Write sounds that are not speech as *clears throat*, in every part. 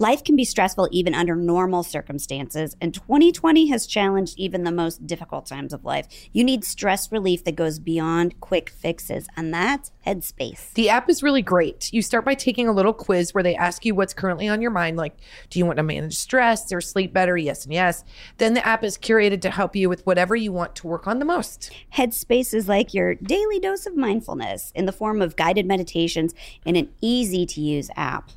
Life can be stressful even under normal circumstances, and 2020 has challenged even the most difficult times of life. You need stress relief that goes beyond quick fixes, and that's Headspace. The app is really great. You start by taking a little quiz where they ask you what's currently on your mind, like, do you want to manage stress or sleep better? Yes and yes. Then the app is curated to help you with whatever you want to work on the most. Headspace is like your daily dose of mindfulness in the form of guided meditations in an easy to use app.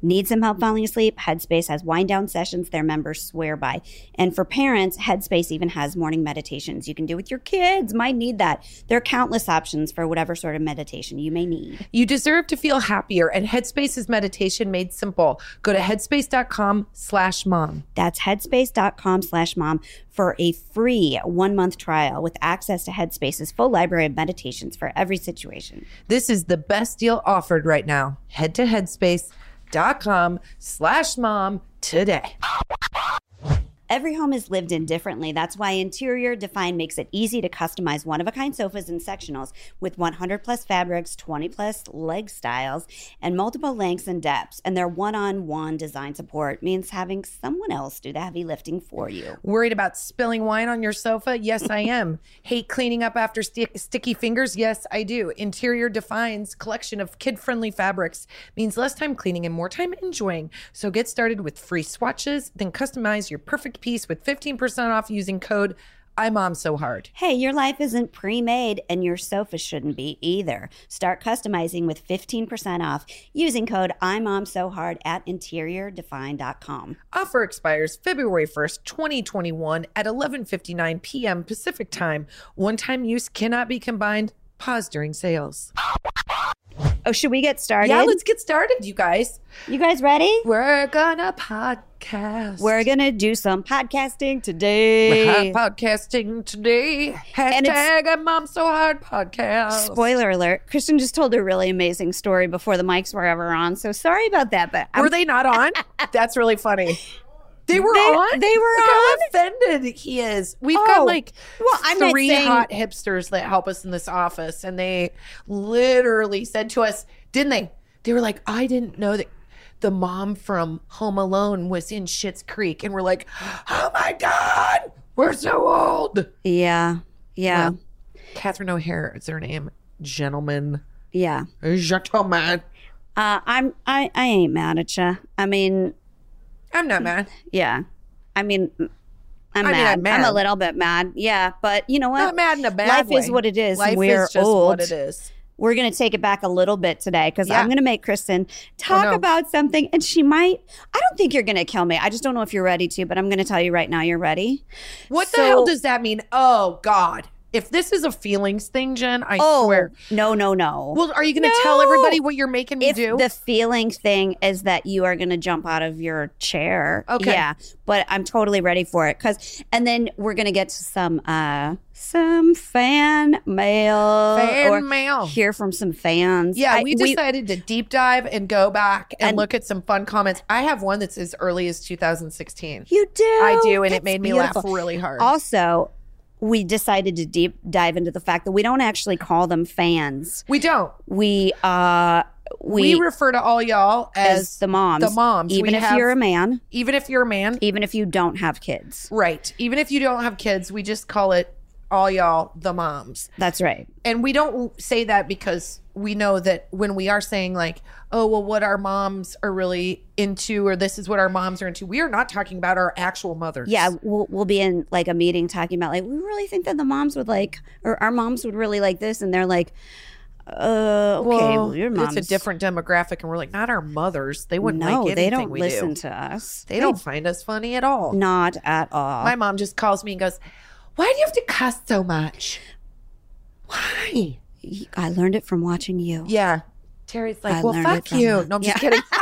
Need some help falling asleep? Headspace has wind down sessions their members swear by. And for parents, Headspace even has morning meditations you can do with your kids. Might need that. There are countless options for whatever sort of meditation you may need. You deserve to feel happier, and Headspace is meditation made simple. Go to headspace.com slash mom. That's headspace.com slash mom for a free one month trial with access to Headspace's full library of meditations for every situation. This is the best deal offered right now. Head to Headspace dot com slash mom today. Every home is lived in differently. That's why Interior Define makes it easy to customize one of a kind sofas and sectionals with 100 plus fabrics, 20 plus leg styles, and multiple lengths and depths. And their one on one design support means having someone else do the heavy lifting for you. Worried about spilling wine on your sofa? Yes, I am. Hate cleaning up after sti- sticky fingers? Yes, I do. Interior Define's collection of kid friendly fabrics means less time cleaning and more time enjoying. So get started with free swatches, then customize your perfect piece with 15% off using code I mom so hard. Hey, your life isn't pre made and your sofa shouldn't be either. Start customizing with 15% off using code IMOMSOHARD at interiordefine.com. Offer expires February 1st, 2021 at 11:59 p.m. Pacific Time. One-time use cannot be combined. Pause during sales. Oh, should we get started? Yeah, let's get started, you guys. You guys ready? We're gonna podcast. We're gonna do some podcasting today. We're podcasting today. Hashtag I'm Mom So Hard podcast. Spoiler alert: Kristen just told a really amazing story before the mics were ever on. So sorry about that, but I'm- Were they not on? *laughs* That's really funny. They were They- on. they were Look how on? offended he is. We've Oh, got like well, I'm three saying- hot hipsters that help us in this office, and they literally said to us, didn't they? They were like, "I didn't know that." The mom from Home Alone was in Schitt's Creek, and we're like, "Oh my god, we're so old." yeah, yeah, Catherine O'Hara is her name. Gentleman, yeah. gentleman. Uh, I'm I I ain't mad at you. I mean, I'm not mad. yeah. I mean, I'm I mean, mad. I'm mad. a little bit mad. Yeah, but you know what? Not mad in a bad Life way. is what it is. Life we're is just old. what it is. We're going to take it back a little bit today because Yeah. I'm going to make Kristen oh, talk no. about something, and she might. I don't think you're going to kill me. I just don't know if you're ready to, but I'm going to tell you right now. You're ready. What So- the hell does that mean? Oh God! If this is a feelings thing, Jen, I Oh swear. no, no, no. Well, are you going to tell everybody what you're making me if do? the feeling thing is that you are going to jump out of your chair, Okay. yeah, but I'm totally ready for it because, and then we're going to get to some uh some fan mail, Fan or mail. hear from some fans. yeah, I- we decided to deep dive and go back and, And- look at some fun comments. I have one that's as early as 2016. you do, I do, and it made me beautiful. laugh really hard. Also, we decided to deep dive into the fact that we don't actually call them fans. we don't. We uh We, we, refer to all y'all as, as the moms, The moms. even We if have- you're a man, even if you're a man, even if you don't have kids. right? Even if you don't have kids, we just call it all y'all the moms. That's right. and we don't say that because we know that when we are saying like oh well what our moms are really into or this is what our moms are into we are not talking about our actual mothers Yeah, we'll we'll be in like a meeting talking about like we really think that the moms would like or our moms would really like this and they're like Uh, okay, well, your mom's it's a different demographic, and we're like, not our mothers. They wouldn't No, like they don't listen do. to us. They don't find us funny at all. Not at all. My mom just calls me and goes, "Why do you have to cuss so much? Why?" I learned it from watching you. Yeah. Terry's like, I "Well, fuck you." No, I'm just kidding. *laughs* *laughs*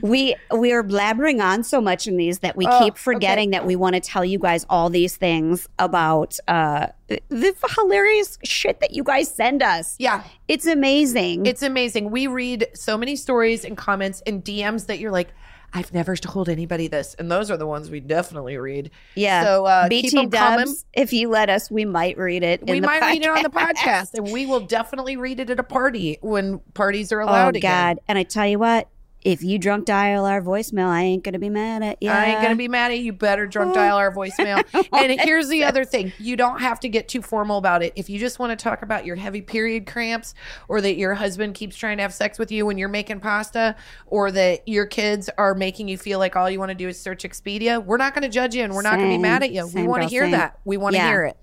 We we are blabbering on so much in these that we Oh, keep forgetting that we want to tell you guys all these things about uh, the hilarious shit that you guys send us. yeah. It's amazing. It's amazing. We read so many stories and comments and DMs that you're like, I've never *laughs* told anybody this. And those are the ones we definitely read. yeah. So uh, BT. Dubs, if you let us, we might read it. We in the might read it on the podcast. and we will definitely read it at a party when parties are Oh allowed again. God! And I tell you what, if you drunk dial our voicemail, I ain't gonna be mad at you. I ain't gonna be mad at you. You Better drunk dial our voicemail. *laughs* and here's the other thing: you don't have to get too formal about it. If you just want to talk about your heavy period cramps, or that your husband keeps trying to have sex with you when you're making pasta, or that your kids are making you feel like all you want to do is search Expedia, we're not going to judge you, and we're not going to be mad at you. we want to hear same. that. We want to Yeah. hear it.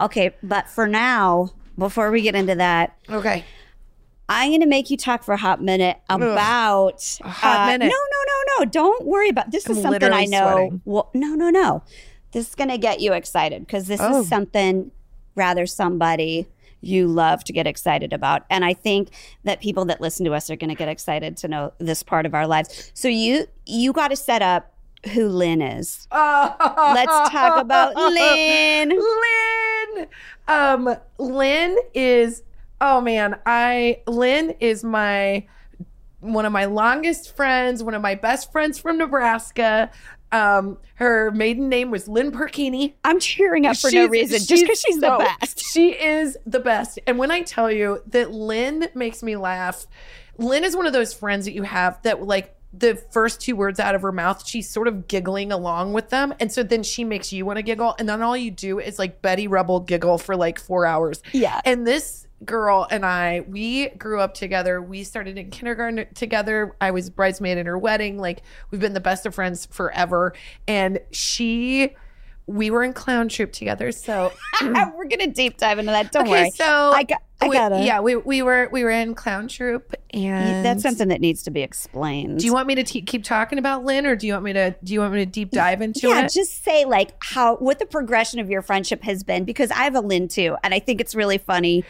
Okay, but for now, before we get into that, Okay. I'm going to make you talk for a hot minute about A hot uh, minute. No, no, no, no. Don't worry about this. Is I'm something I know. Well, no, no, no. This is going to get you excited because this Oh. is something rather somebody you love to get excited about, and I think that people that listen to us are going to get excited to know this part of our lives. So you you got to set up who Lynn is. *laughs* Let's talk about *laughs* Lynn. Lynn. Um, Lynn is oh man, I Lynn is my one of my longest friends, one of my best friends from Nebraska. Um, her maiden name was Lynn Perkini. I'm cheering up for no reason, just because she's the best. She is the best. And when I tell you that Lynn makes me laugh, Lynn is one of those friends that you have that like the first two words out of her mouth, she's sort of giggling along with them. And so then she makes you want to giggle. And then all you do is like Betty Rubble giggle for like four hours. Yeah. And this girl and I, we grew up together. We started in kindergarten together. I was bridesmaid in her wedding. Like we've been the best of friends forever. And she, we were in clown troop together. So *laughs* We're gonna deep dive into that. Don't okay, worry. so I got. I gotta. yeah, we we were we were in clown troop, and that's something that needs to be explained. Do you want me to te- keep talking about Lynn, or do you want me to do you want me to deep dive into yeah, it? Yeah, just say like how what the progression of your friendship has been because I have a Lynn too, and I think it's really funny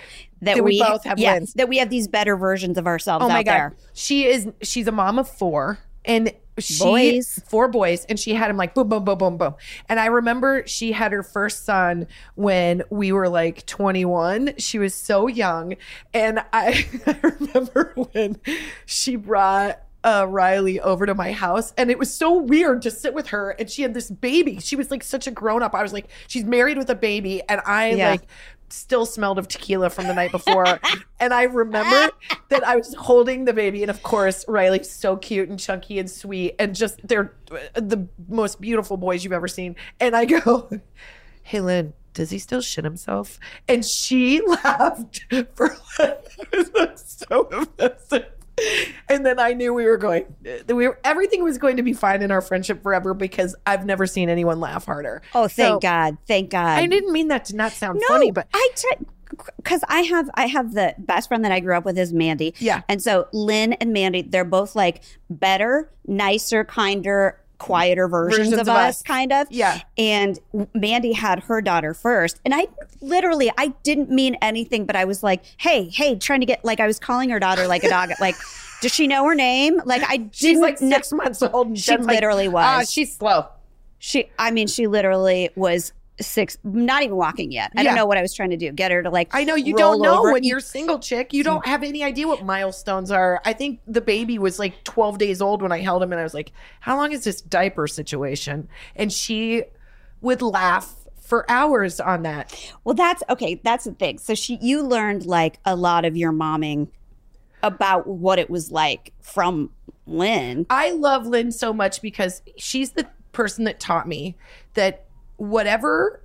that, That we both have yeah, Lyns. that we have these better versions of ourselves oh my out god, there. she is she's a mom of four, and she Boys. four boys, and she had him like boom boom boom boom boom. And I remember she had her first son when we were like 21. She was so young, and I, *laughs* I remember when she brought uh, Riley over to my house, and it was so weird to sit with her. And she had this baby. She was like such a grown up. I was like, she's married with a baby, and I Yeah. like still smelled of tequila from the night before. *laughs* and I remember that I was holding the baby, and of course, Riley's so cute and chunky and sweet, and just they're the most beautiful boys you've ever seen. And I go, Hey, Lynn. Does he still shit himself? And she *laughs* laughed for like, *laughs* so offensive. And then I knew we were going, we were, everything was going to be fine in our friendship forever because I've never seen anyone laugh harder. Oh, thank So, God, thank God. I didn't mean that to not sound no, funny, but I because I have I have the best friend that I grew up with is Mandy. Yeah. and so Lynn and Mandy, they're both like better, nicer, kinder. Quieter versions, Versions of, of us, us. kind of. Yeah. And Mandy had her daughter first. And I literally, I didn't mean anything, but I was like, hey, hey, trying to get, like, I was calling her daughter like a dog. *laughs* like, does she know her name? Like, I didn't she's like six months old. And She Jen's like, literally was. Ah, she's slow. She, I mean, she literally was six, not even walking yet. I Yeah. don't know what I was trying to do. Get her to like, I know you don't know over. when you're single chick. You don't have any idea what milestones are. I think the baby was like 12 days old when I held him, and I was like, "How long is this diaper situation?" And she would laugh for hours on that. Well, that's okay. That's the thing. So she, you learned like a lot of your momming about what it was like from Lynn. I love Lynn so much because she's the person that taught me that whatever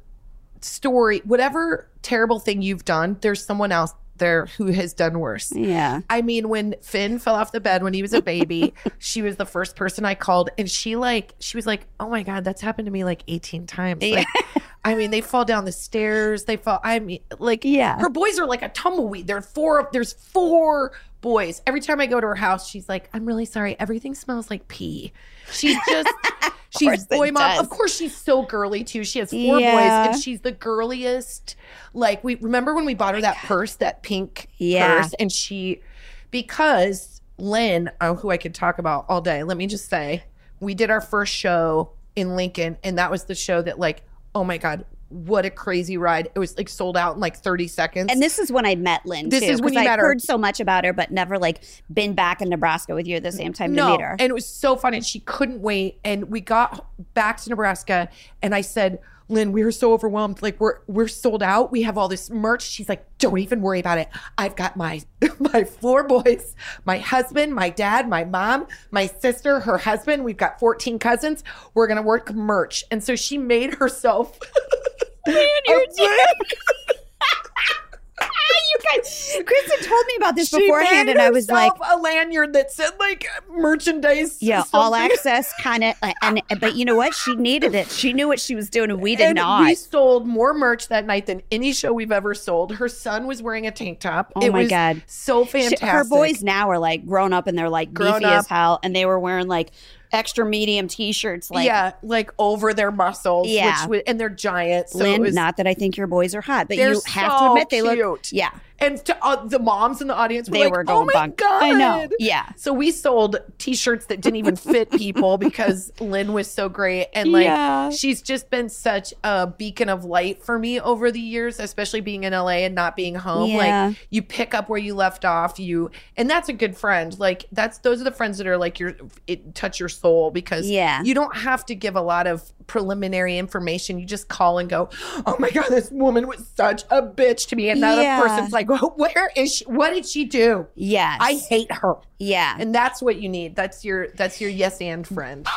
story, whatever terrible thing you've done, there's someone else there who has done worse. Yeah. I mean, when Finn fell off the bed when he was a baby, *laughs* she was the first person I called, and she like she was like, "Oh my god, that's happened to me like 18 times." Like, *laughs* I mean, they fall down the stairs. They fall. I mean, like, Yeah. her boys are like a tumbleweed. There are four. There's four boys. Every time I go to her house, she's like, "I'm really sorry. Everything smells like pee." She's just. *laughs* She's boy mom. does. Of course, she's so girly too. She has four Yeah. boys, and she's the girliest. Like we remember when we bought her that purse, that pink Yeah. purse, and she, because Lynn, oh, who I could talk about all day. Let me just say, we did our first show in Lincoln, and that was the show that, like, oh my god, what a crazy ride! It was like sold out in like thirty seconds. And this is when I met Lynn. This too, is when you I met her. heard so much about her, but never like been back in Nebraska with you at the same time to meet her. and it was so fun, and she couldn't wait. And we got back to Nebraska, and I said, "Lynn, we are so overwhelmed. Like we're we're sold out. We have all this merch." She's like, "Don't even worry about it. I've got my *laughs* my four boys, my husband, my dad, my mom, my sister, her husband. We've got fourteen cousins. We're gonna work merch." And so she made herself. *laughs* *laughs* you guys, Kristen told me about this She beforehand, and I was like, a lanyard that said like merchandise. yeah, all access kind of. And but you know what? She needed it. She knew what she was doing, and we did and not. We sold more merch that night than any show we've ever sold. Her son was wearing a tank top. Oh it my was God. so She- fantastic. her boys now are like grown up and they're like Grown beefy as up. hell, and they were wearing like extra medium t-shirts. Like, yeah, like over their muscles. Yeah. which, and they're giant. So Lynn, was, not that I think your boys are hot, but you have to admit they look. cute. Yeah, And to, uh, the moms in the audience were they like, were "Oh my bunk. god!" I know. Yeah. So we sold T-shirts that didn't even fit *laughs* people because Lynn was so great, and like Yeah. she's just been such a beacon of light for me over the years, especially being in LA and not being home. Yeah. Like you pick up where you left off, you and that's a good friend. Like that's those are the friends that are like your it touch your soul because Yeah. you don't have to give a lot of preliminary information. You just call and go, "Oh my god, this woman was such a bitch to me," and that Yeah. other person's like, well, *laughs* "Where is she? What did she do?" Yes. I hate her. Yeah. And that's what you need. That's your that's your yes and friend.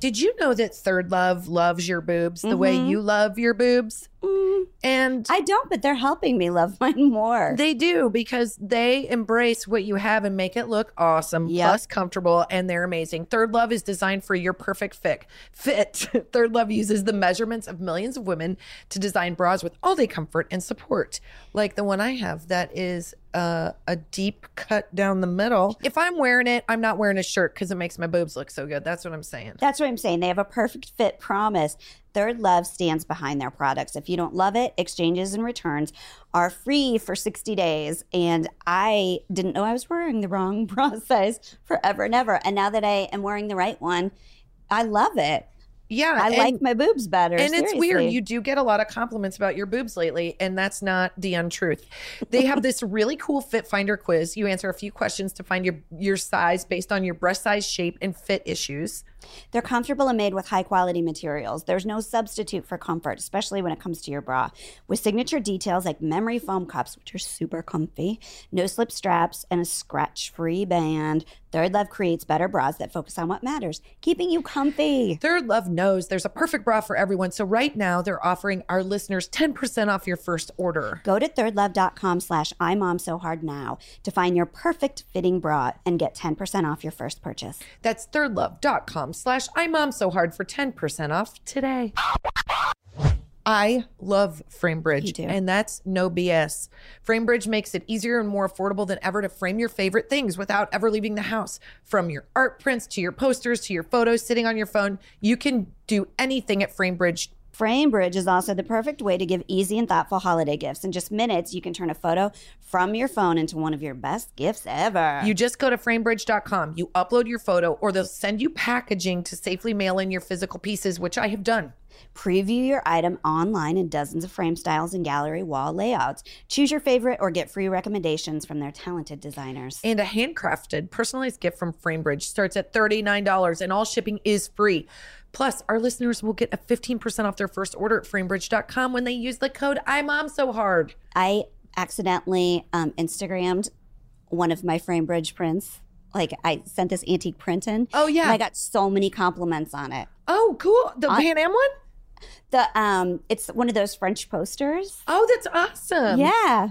Did you know that Third Love loves your boobs the way mm-hmm. you love your boobs? Mm, And I don't, but they're helping me love *laughs* mine more. they do because they embrace what you have and make it look awesome, Yep. plus comfortable, and they're amazing. Third Love is designed for your perfect fit. Fit. *laughs* Third Love uses the measurements of millions of women to design bras with all day comfort and support, like the one I have that is uh, a deep cut down the middle. If I'm wearing it, I'm not wearing a shirt because it makes my boobs look so good. That's what I'm saying. That's what I'm saying. They have a perfect fit promise. Third Love stands behind their products. If you don't love it, exchanges and returns are free for 60 days. And I didn't know I was wearing the wrong *laughs* bra size forever and ever. And now that I am wearing the right one, I love it. Yeah, I and- like my boobs better. And it's weird. You do get a lot of compliments about your boobs lately, and that's not the untruth. They have this *laughs* really cool fit finder quiz. You answer a few questions to find your your size based on your breast size, shape, and fit issues. They're comfortable and made with high quality materials. There's no substitute for comfort, especially when it comes to your bra. With signature details like memory foam cups, which are super comfy, no slip straps, and a scratch free band, Third Love creates better bras that focus on what matters, keeping you comfy. Third Love knows there's a perfect bra for everyone. So right now they're offering our listeners 10% off your first order. Go to thirdlove.com slash imomsohard now to find your perfect fitting bra and get 10% off your first purchase. That's thirdlove.com slash I'm mom so hard for 10% off today. I love FrameBridge, and that's no BS. FrameBridge makes it easier and more affordable than ever to frame your favorite things without ever leaving the house. From your art prints to your posters to your photos sitting on your phone, you can do anything at FrameBridge. FrameBridge is also the perfect way to give easy and thoughtful holiday gifts. In just minutes, you can turn a photo from your phone into one of your best gifts ever. You just go to framebridge.com, you upload your photo, or they'll send you packaging to safely mail in your physical pieces, which I have done. Preview your item online in dozens of frame styles and gallery wall layouts. Choose your favorite or get free recommendations from their talented designers. And a handcrafted personalized gift from FrameBridge starts at $39 and all shipping is free. Plus, our listeners will get a 15% off their first order at framebridge.com when they use the code IMOMSOHARD. I accidentally um, Instagrammed one of my FrameBridge prints. Like I sent this antique print in. Oh, yeah. And I got so many compliments on it. Oh, cool. The I- Pan Am one? The um, it's one of those French posters. Oh, that's awesome. yeah.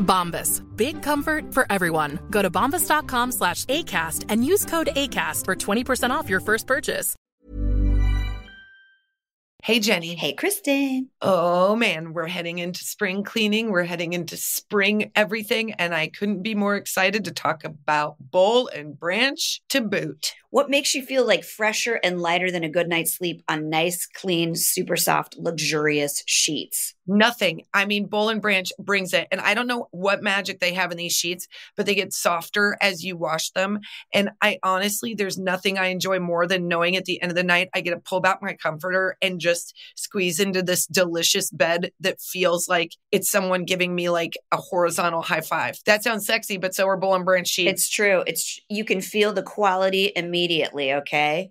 Bombas. Big comfort for everyone. Go to bombas.com slash ACAST and use code ACAST for 20% off your first purchase. Hey, Jenny. Hey, Kristen. Oh man, we're heading into spring cleaning. We're heading into spring everything. And I couldn't be more excited to talk about Boll and Branch to boot. What makes you feel like fresher and lighter than a good night's sleep on nice, clean, super soft, luxurious sheets? Nothing. I mean, Boll and Branch brings it. And I don't know what magic they have in these sheets, but they get softer as you wash them. And I honestly, there's nothing I enjoy more than knowing at the end of the night, I get to pull back my comforter and just squeeze into this delicious bed that feels like it's someone giving me like a horizontal high five. That sounds sexy, but so are Boll and Branch sheets. It's true. It's you can feel the quality immediately, okay?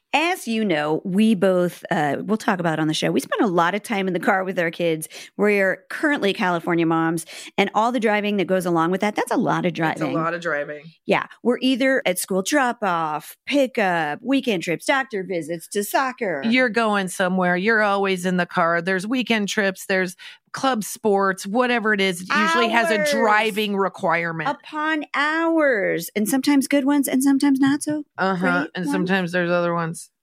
As you know, we both, uh, we'll talk about on the show. We spend a lot of time in the car with our kids. We're currently California moms, and all the driving that goes along with that, that's a lot of driving. It's a lot of driving. Yeah. We're either at school drop off, pickup, weekend trips, doctor visits to soccer. You're going somewhere. You're always in the car. There's weekend trips. There's club sports, whatever it is. It usually has a driving requirement. upon hours, and sometimes good ones, and sometimes not so Uh huh. And ones. sometimes there's other ones.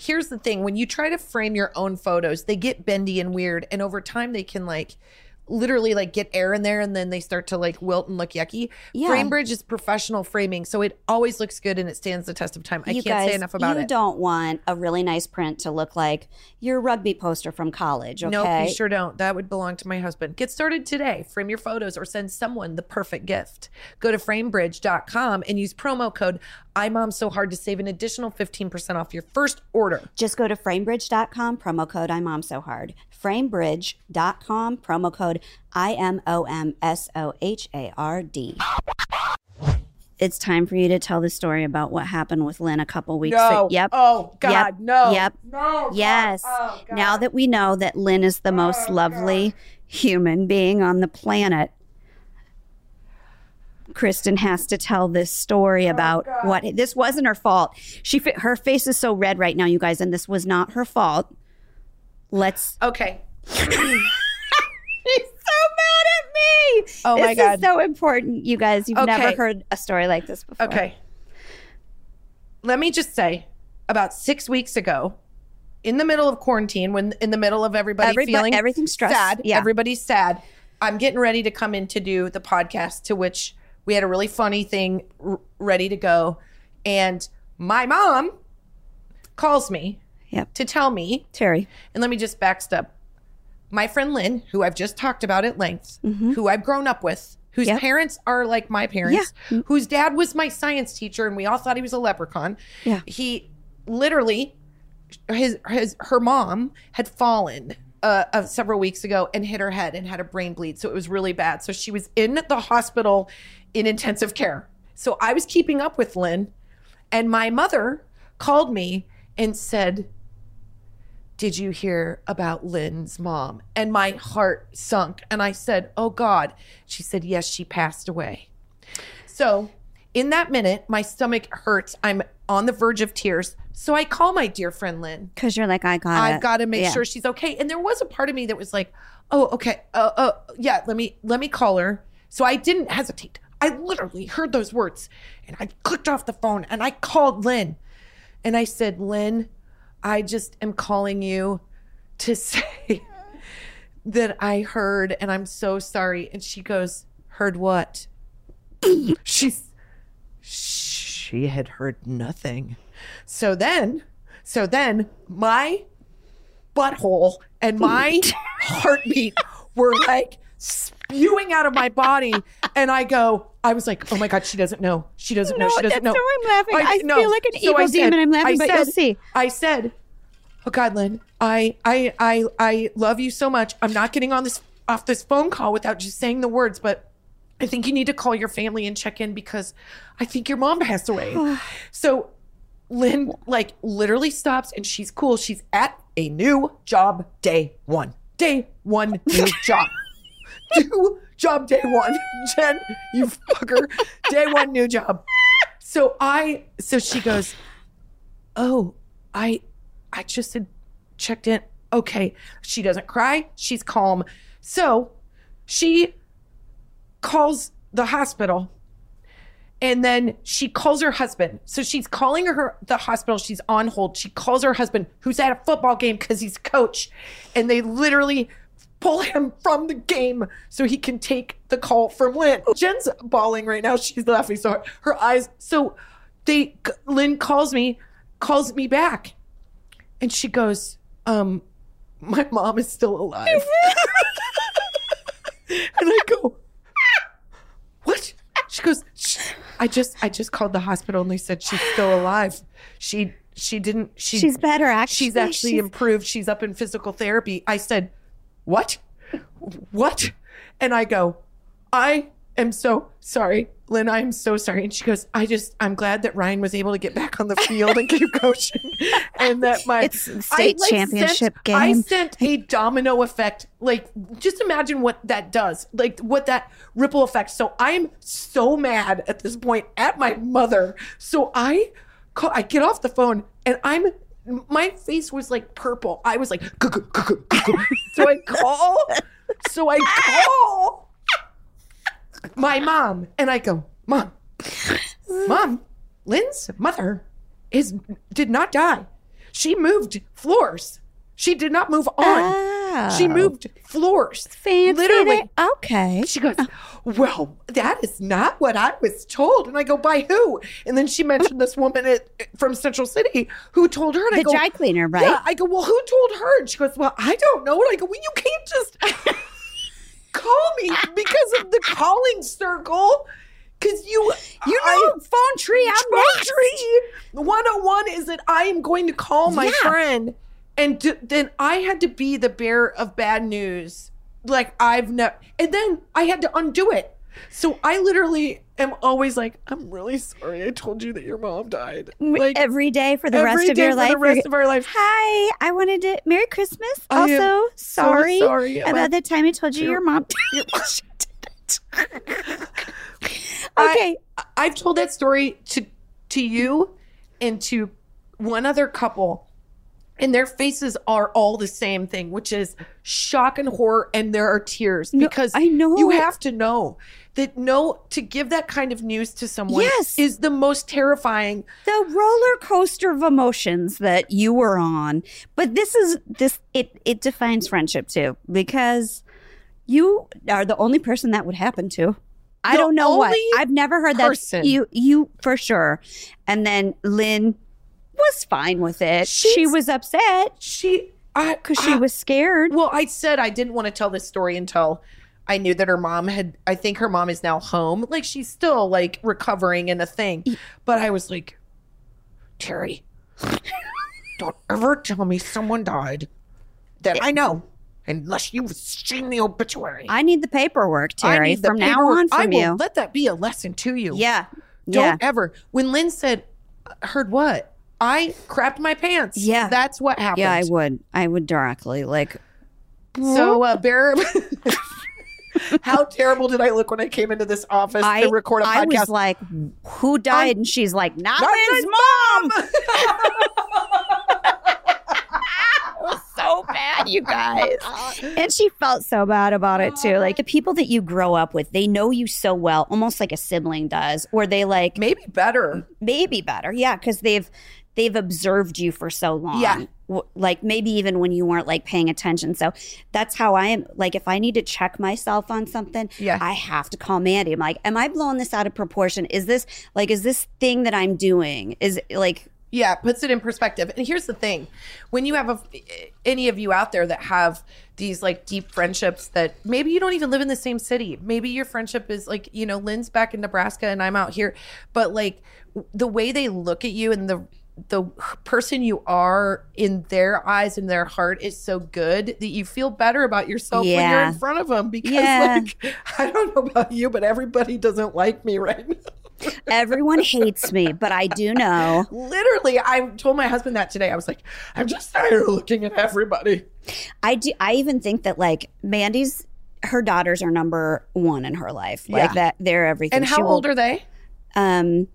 here's the thing when you try to frame your own photos, they get bendy and weird. And over time, they can like, literally like get air in there and then they start to like wilt and look yucky. Yeah. FrameBridge is professional framing, so it always looks good and it stands the test of time. I you can't guys, say enough about you it. You don't want a really nice print to look like your rugby poster from college. Okay. Nope, you sure don't. That would belong to my husband. Get started today. Frame your photos or send someone the perfect gift. Go to framebridge.com and use promo code iMom so hard to save an additional 15% off your first order. Just go to framebridge.com, promo code I mom so hard. Framebridge.com, promo code I M O M S O H A R D. it's time for you to tell the story about what happened with Lynn a couple weeks No. ago. Yep. Oh, God, Yep. no. Yep. No. God. Yes. Oh, God. now that we know that Lynn is the most oh, lovely human being on the planet, Kristen has to tell this story Oh, about what this wasn't her fault. She her face is so red right now, you guys, and this was not her fault. Let's. Okay. *clears throat* Mad at me. Oh, this my God. is so important, you guys. You've never heard a story like this before. Okay. Let me just say about six weeks ago, in the middle of quarantine, when in the middle of everybody Everybo- feeling everything's stressed. sad, Yeah. everybody's sad. I'm getting ready to come in to do the podcast, to which we had a really funny thing r- ready to go. And my mom calls me Yep. to tell me Terry. and let me just backstep. My friend Lynn, who I've just talked about at length, who I've grown up with, whose Mm-hmm. Yep. parents are like my parents, whose dad was my science teacher, and we all thought he was a leprechaun. Yeah. He literally, his his her mom had fallen. Uh, uh, several weeks ago and hit her head and had a brain bleed. So it was really bad. So she was in the hospital in intensive care. So I was keeping up with Lynn, and my mother called me and said, did you hear about Lynn's mom? And my heart sunk. And I said, Oh God. She said, Yes, she passed away. So in that minute, my stomach hurts. I'm on the verge of tears. So I call my dear friend Lynn. Because you're like, I got I've got to make Yeah. sure she's okay. And there was a part of me that was like, oh, okay. Uh, uh, yeah, let me let me call her. So I didn't hesitate. I literally heard those words and I clicked off the phone and I called Lynn. And I said, Lynn, I just am calling you to *laughs* say that I heard and I'm so sorry. And she goes, Heard what? *coughs* She's she had heard nothing. So then, so then my butthole and my *laughs* heartbeat were like spewing out of my body. And I go, I was like, oh my God, she doesn't know. She doesn't know. She doesn't that's know. I'm laughing. I feel like an evil demon. I'm laughing, but you'll see. I said, oh God, Lynn, I, I, I, I love you so much. I'm not getting on this off this phone call without just saying the words, but I think you need to call your family and check in because I think your mom passed away. *sighs* so Lynn like literally stops and she's cool. She's at a new job day one. Day one new *laughs* job. Job day one. *laughs* Jen, you fucker. Day one new job. So I so she goes, Oh, I I just had checked in. Okay. She doesn't cry. She's calm. So she calls the hospital and then she calls her husband. So she's calling her the hospital. She's on hold. She calls her husband, who's at a football game because he's coach, and they literally pull him from the game so he can take the call from Lynn. Jen's bawling right now. She's laughing so hard. Her eyes. So they Lynn calls me, calls me back, and she goes, "Um, my mom is still alive." *laughs* and I go, what? She goes, I just I just called the hospital and they said she's still alive. She she didn't she She's better, actually. She's actually She's- improved. She's up in physical therapy. I said, "What? What?" And I go, "I am so sorry, Lynn. I am so sorry." And she goes, "I just I'm glad that Ryan was able to get back on the field and keep *laughs* coaching and that my It's state championship sent, I sent a domino effect. Like, just imagine what that does. Like, what that ripple effect. So I'm so mad at this point at my mother. So I, call, I get off the phone and I'm. My face was like purple. I was like, so I call, so I call my mom and I go, Mom, Mom, Lynn's mother is did not die. She moved floors. She did not move on. She moved floors. Fancy Literally. Okay. She goes, uh. Well, that is not what I was told. And I go, By who? And then she mentioned this woman at, from Central City who told her. And I The go, dry cleaner, right? Yeah. I go, Well, who told her? And she goes, Well, I don't know. And I go, Well, you can't just *laughs* call me because of the calling circle. Because you, You know, phone tree. I'm phone next. tree. 101 is that I am going to call my Yeah. friend, and d- then I had to be the bearer of bad news. Like I've never, and then I had to undo it. So I literally am always like, I'm really sorry. I told you that your mom died. Like every day for the rest of day your for life. the rest of our life. Hi, I wanted to. Merry Christmas. I Also, so sorry, sorry about the time I told you your- mom. *laughs* *laughs* okay, I, I've told that story to to you and to one other couple, and their faces are all the same thing, which is shock and horror, and there are tears No, because I know. you have to know that no to give that kind of news to someone Yes. is the most terrifying. the roller coaster of emotions that you were on, but this is this it it defines friendship too because you are the only person that would happen to. I The don't know what. I've never heard person. that. You you for sure. And then Lynn was fine with it. she was upset She because she I- was scared. Well, I said I didn't want to tell this story until I knew that her mom had. I think her mom is now home. Like she's still like recovering in a thing. But I was like, Terry, don't ever tell me someone died that I know, unless you've seen the obituary. I need the paperwork, I Terry, the from now paperwork. on I from will you. Let that be a lesson to you. yeah. Don't yeah. ever. When Lynn said, uh, "Heard what?" I crapped my pants. Yeah. that's what happened. Yeah, I would. I would directly like So, uh, Bear, *laughs* how terrible did I look when I came into this office I, to record a I podcast? I was like, who died? and she's like, not, Not Lynn's Lynn's mom. *laughs* *laughs* it was so bad, you guys. and she felt so bad about it too. Like the people that you grow up with, they know you so well, almost like a sibling does, or they like Maybe better. maybe better. Yeah, because they've they've observed you for so long. Yeah. Like maybe even when you weren't like paying attention. So that's how I am. Like if I need to check myself on something, Yeah. I have to call Mandy. I'm like, am I blowing this out of proportion? Is this like is this thing that I'm doing is like Yeah, puts it in perspective. And here's the thing: when you have a, any of you out there that have these like deep friendships that maybe you don't even live in the same city, maybe your friendship is like you know Lynn's back in Nebraska and I'm out here, but like the way they look at you and the the person you are in their eyes and their heart is so good that you feel better about yourself when you're in front of them because Yeah. like I don't know about you but everybody doesn't like me right now. *laughs* everyone hates me, but I do know. Literally, I told my husband that today. I was like, I'm just tired of looking at everybody. I do. I even think that like Mandy's her daughters are number one in her life. Like that, they're everything. And how will- old are they? Um,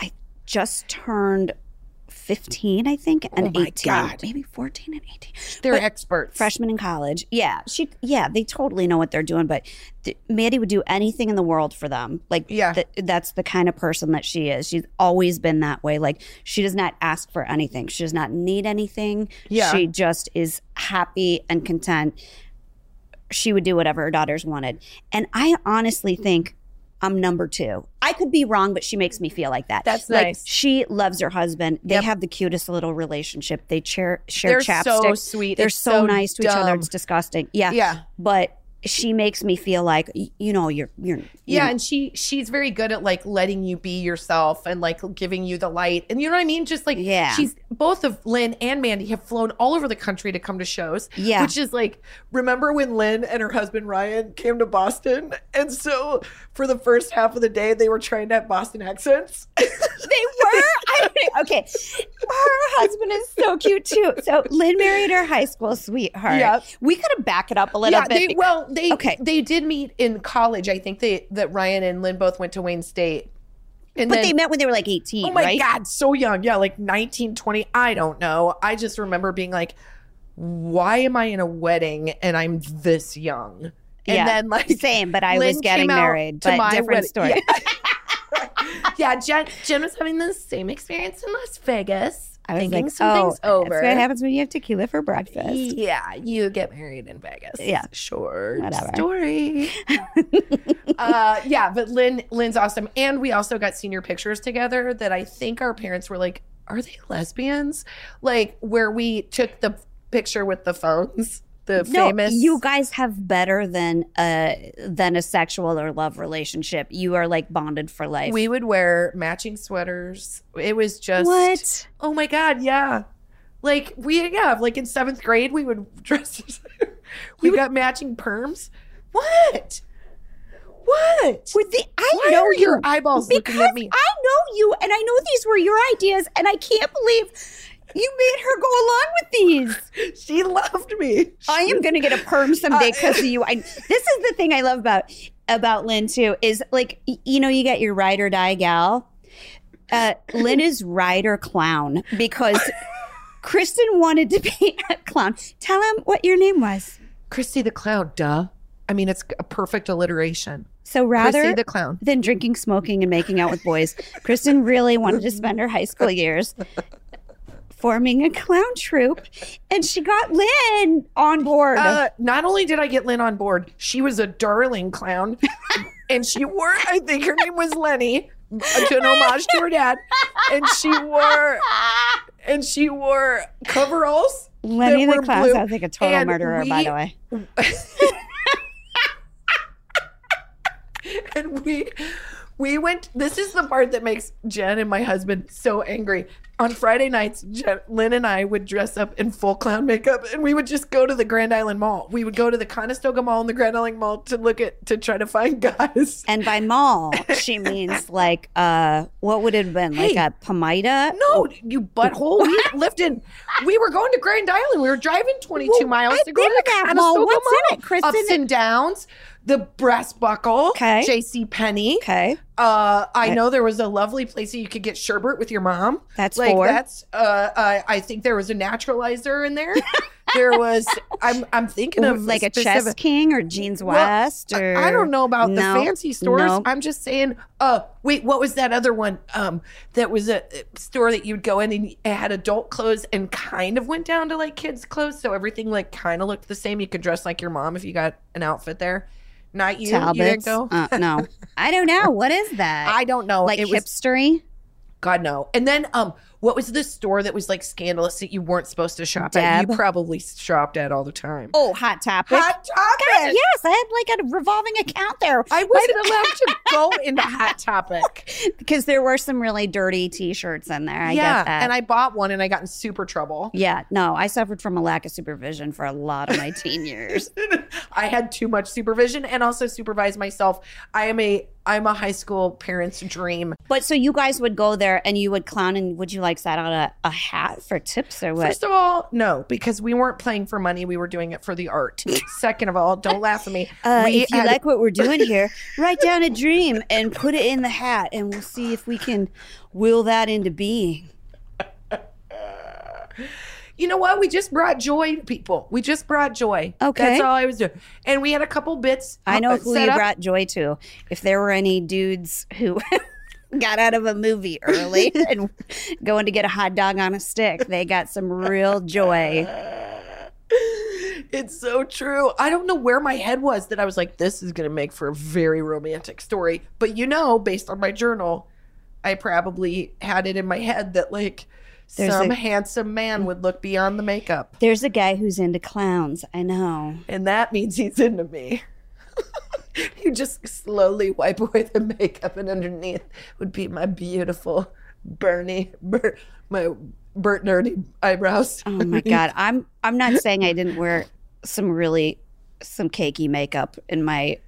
I just turned 15, I think, and Oh my 18. God. Maybe 14 and 18. They're But experts. Freshman in college. Yeah. She, yeah, they totally know what they're doing. But th- Maddie would do anything in the world for them. Like, Yeah. th- that's the kind of person that she is. She's always been that way. Like, she does not ask for anything, she does not need anything. Yeah. She just is happy and content. She would do whatever her daughters wanted. And I honestly think I'm number two. I could be wrong, but she makes me feel like that. That's like, nice. She loves her husband. They Yep. have the cutest little relationship. They share share They're chapstick. so sweet. They're so, so nice to each other. It's disgusting. Yeah. Yeah. But she makes me feel like you know you're you're you Yeah, know, and she she's very good at like letting you be yourself and like giving you the light. And you know what I mean? Just like Yeah. she's both of Lynn and Mandy have flown all over the country to come to shows. Yeah. Which is like remember when Lynn and her husband Ryan came to Boston? And so for the first half of the day they were trying to have Boston accents. they were. *laughs* *laughs* Okay. Her husband is so cute too. So Lynn married her high school sweetheart. Yep. We could have back it up a little yeah, bit. they, well, they Okay. they did meet in college. I think they that Ryan and Lynn both went to Wayne State. And but then, they met when they were like 18, Oh my right? god, so young. Yeah, like 19, 20. I don't know. I just remember being like, why am I in a wedding and I'm this young? And Yeah. then like Same, but I Lynn was getting married, but different wedding. story. Yeah. *laughs* *laughs* yeah, Jen Jen was having the same experience in Las Vegas. I was thinking like, some oh, things over. that's what happens when you have tequila for breakfast. Yeah, you get married in Vegas. Yeah. Short Whatever. story. *laughs* uh, yeah, but Lynn Lynn's awesome. And we also got senior pictures together that I think our parents were like, are they lesbians? Like where we took the picture with the phones. The No, famous you guys have better than a than a sexual or love relationship. You are like bonded for life. we would wear matching sweaters. It was just what? Oh my god, yeah. Like we yeah, like in seventh grade we would *laughs* dress we got matching perms. What? What? With the, I Why know your eyeballs because looking at me? I know you, and I know these were your ideas, and I can't believe you made her go along with these. *laughs* She loved me. I am going to get a perm *laughs* someday Uh, because of you. I, this is the thing I love about about Lynn too. Is like you know you get your ride or die gal. Uh, Lynn is ride or clown because *laughs* Kristen wanted to be a clown. Tell him what your name was. Christy the clown, duh. I mean, it's a perfect alliteration. So rather the clown. than drinking, smoking, and making out with boys, Kristen really wanted to spend her high school years forming a clown troupe, and she got Lynn on board. Uh, not only did I get Lynn on board, she was a darling clown, *laughs* and she wore. I think her name was Lenny, to an homage to her dad, and she wore and she wore coveralls. Lenny the clown sounds like a total and murderer, by the way. *laughs* and we we went this is the part that makes jen and my husband so angry on friday nights jen, lynn and i would dress up in full clown makeup and we would just go to the grand island mall we would go to the conestoga mall and the grand island mall to look at to try to find *laughs* guys And by mall, she means *laughs* like uh what would it have been? Like Hey. a Pamida? no, you butthole. We *laughs* lived in. We were going to Grand Island. We were driving 22 Well, miles I've to go to the that mall. Conestoga What's in it, Kristen? Ups and downs. The brass buckle. Okay. J.C. Penney. Okay. Uh, I know there was a lovely place that you could get sherbet with your mom. That's like four. that's. Uh, I, I think there was a naturalizer in there. *laughs* there was. I'm I'm thinking of like a Chess specific- King or Jeans Well, West I- or I don't know about the No. fancy stores. Nope. I'm just saying. Uh, wait, what was that other one? Um, that was a a store that you'd go in and it had adult clothes and kind of went down to like kids' clothes, so everything like kind of looked the same. You could dress like your mom if you got an outfit there. Not you. Talbots. You didn't go. Uh, no. *laughs* I don't know. What is that? I don't know. like it was hipstery? God no. And then um, what was the store that was like scandalous that you weren't supposed to shop at? You probably shopped at all the time. Oh, Hot Topic. Hot Topic. God, yes, I had like a revolving account there. I wasn't allowed to *laughs* go into Hot Topic. *laughs* because there were some really dirty T-shirts in there. I yeah, get that. and I bought one and I got in super trouble. yeah, no, I suffered from a lack of supervision for a lot of my teen years. *laughs* I had too much supervision and also supervised myself. I am a I'm a high school parent's dream. But so you guys would go there and you would clown and would you like set out a, a hat for tips or what? First of all, no, because we weren't playing for money. We were doing it for the art. *laughs* Second of all, don't laugh at me. *laughs* uh, if you had- like what we're doing here, write down a dream and put it in the hat, and we'll see if we can will that into being. *laughs* you know what? We just brought joy to people. We just brought joy. Okay. That's all I was doing. And we had a couple bits. I know who you up. brought joy to. If there were any dudes who got out of a movie early *laughs* and going to get a hot dog on a stick, they got some real joy. It's so true. I don't know where my head was that I was like, this is going to make for a very romantic story. But you know, based on my journal, I probably had it in my head that like There's some a- handsome man would look beyond the makeup. There's a guy who's into clowns. I know. And that means he's into me. *laughs* *laughs* you just slowly wipe away the makeup, and underneath would be my beautiful Bernie, Ber- my Bert Nerdy eyebrows. Oh my *laughs* god, I'm I'm not saying I didn't wear some really some cakey makeup in my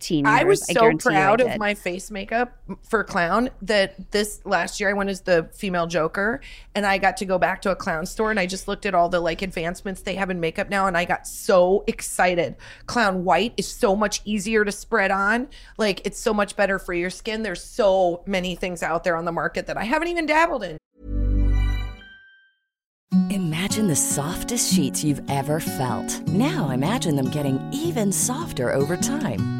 teen years. I was so I proud of my face makeup for clown that this last year I went as the female Joker and I got to go back to a clown store and I just looked at all the like advancements they have in makeup now and I got so excited. Clown white is so much easier to spread on. Like it's so much better for your skin. There's so many things out there on the market that I haven't even dabbled in. Imagine the softest sheets you've ever felt. Now imagine them getting even softer over time.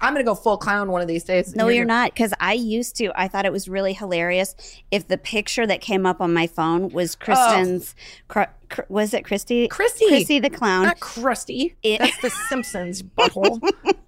I'm gonna go full clown one of these days. No, you're not. Because I used to. I thought it was really hilarious if the picture that came up on my phone was oh. Kristen's. Cr- cr- was it Christy? Christy. Christy the clown Not crusty. It- That's the Simpsons butthole.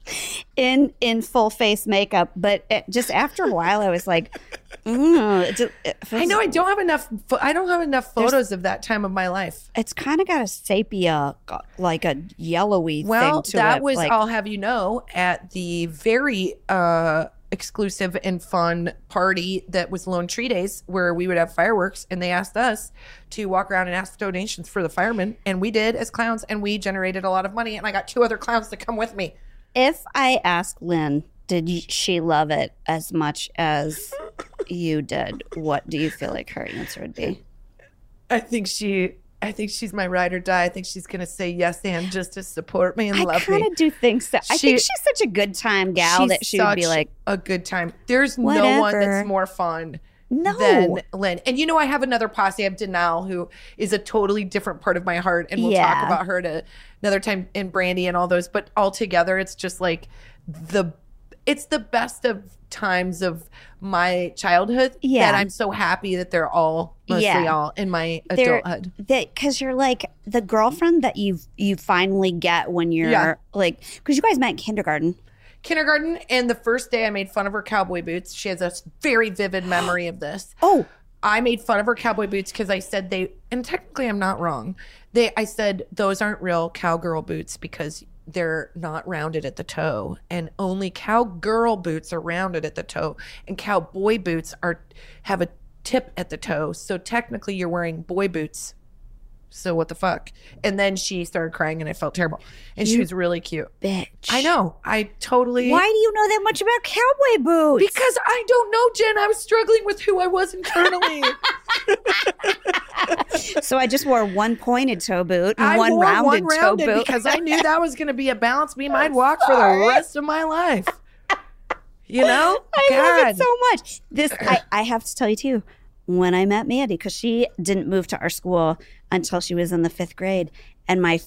*laughs* in in full face makeup. But it, just after a while, I was like, mm, I know I don't have enough. I don't have enough photos of that time of my life. It's kind of got a sepia, like a yellowy Well, thing to that it. was. like, I'll have you know at the very uh exclusive and fun party that was Lone Tree Days, where we would have fireworks, and they asked us to walk around and ask donations for the firemen, and we did as clowns, and we generated a lot of money, and I got two other clowns to come with me. If I ask Lynn, did she love it as much as you did? What do you feel like her answer would be? I think she. I think she's my ride or die. I think she's gonna say yes and just to support me and I love kind of do think so. I think she's such a good time gal that she would be like, a good time. There's no one that's more fun No. than Lynn. And you know, I have another posse. I have Denal, who is a totally different part of my heart, and we'll talk about her to another time in Brandy and all those. But all together, it's just like the it's the best of times of my childhood. Yeah. that I'm so happy that they're all mostly Yeah. all in my they're adulthood. that because you're like the girlfriend that you you finally get when you're Yeah. like because you guys met in kindergarten. Kindergarten, and the first day I made fun of her cowboy boots. She has a very vivid memory of this. *gasps* Oh, I made fun of her cowboy boots because I said they, and technically I'm not wrong. They, I said those aren't real cowgirl boots because they're not rounded at the toe, and only cowgirl boots are rounded at the toe, and cowboy boots are have a tip at the toe. So technically, you're wearing boy boots. So what the fuck? And then she started crying, and I felt terrible. And she was really cute. bitch! I know. I totally. Why do you know that much about cowboy boots? Because I don't know, Jen. I was struggling with who I was internally. *laughs* so I just wore one pointed toe boot and I one wore rounded, one rounded toe boot because I knew that was going to be a balance beam I'd walk for the rest of my life. You know? *laughs* I love it so much. This I, I have to tell you too. When I met Mandy, because she didn't move to our school until she was in the fifth grade, and my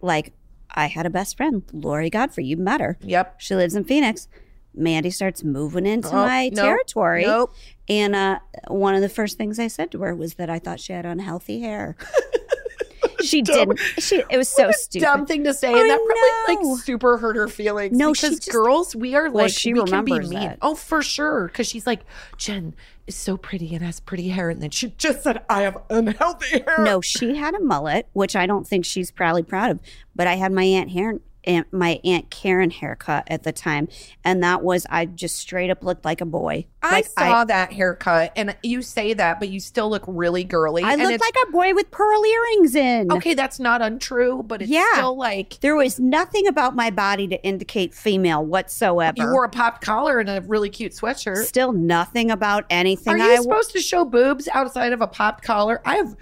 like, I had a best friend, Lori Godfrey. You met her. Yep. She lives in Phoenix. Mandy starts moving into Oh, my nope, territory. nope. And uh, one of the first things I said to her was that I thought she had unhealthy hair. *laughs* she didn't. She it was so stupid. Dumb thing to say, and that probably know. like super hurt her feelings. No, because just- girls, we are Well, like she we can be remembers mean. that. Oh, for sure. Because she's like, Jen is so pretty and has pretty hair, and then she just said, I have unhealthy hair. No, she had a mullet, which I don't think she's probably proud of. But I had my aunt Karen, aunt, my aunt Karen haircut at the time, and that was I just straight up looked like a boy. I like saw that haircut, and you say that, but you still look really girly. I looked like a boy with pearl earrings in. okay, that's not untrue, but it's Yeah. still like There was nothing about my body to indicate female whatsoever. you wore a popped collar and a really cute sweatshirt. Still nothing about anything. Are you I supposed to show boobs outside of a popped collar? I have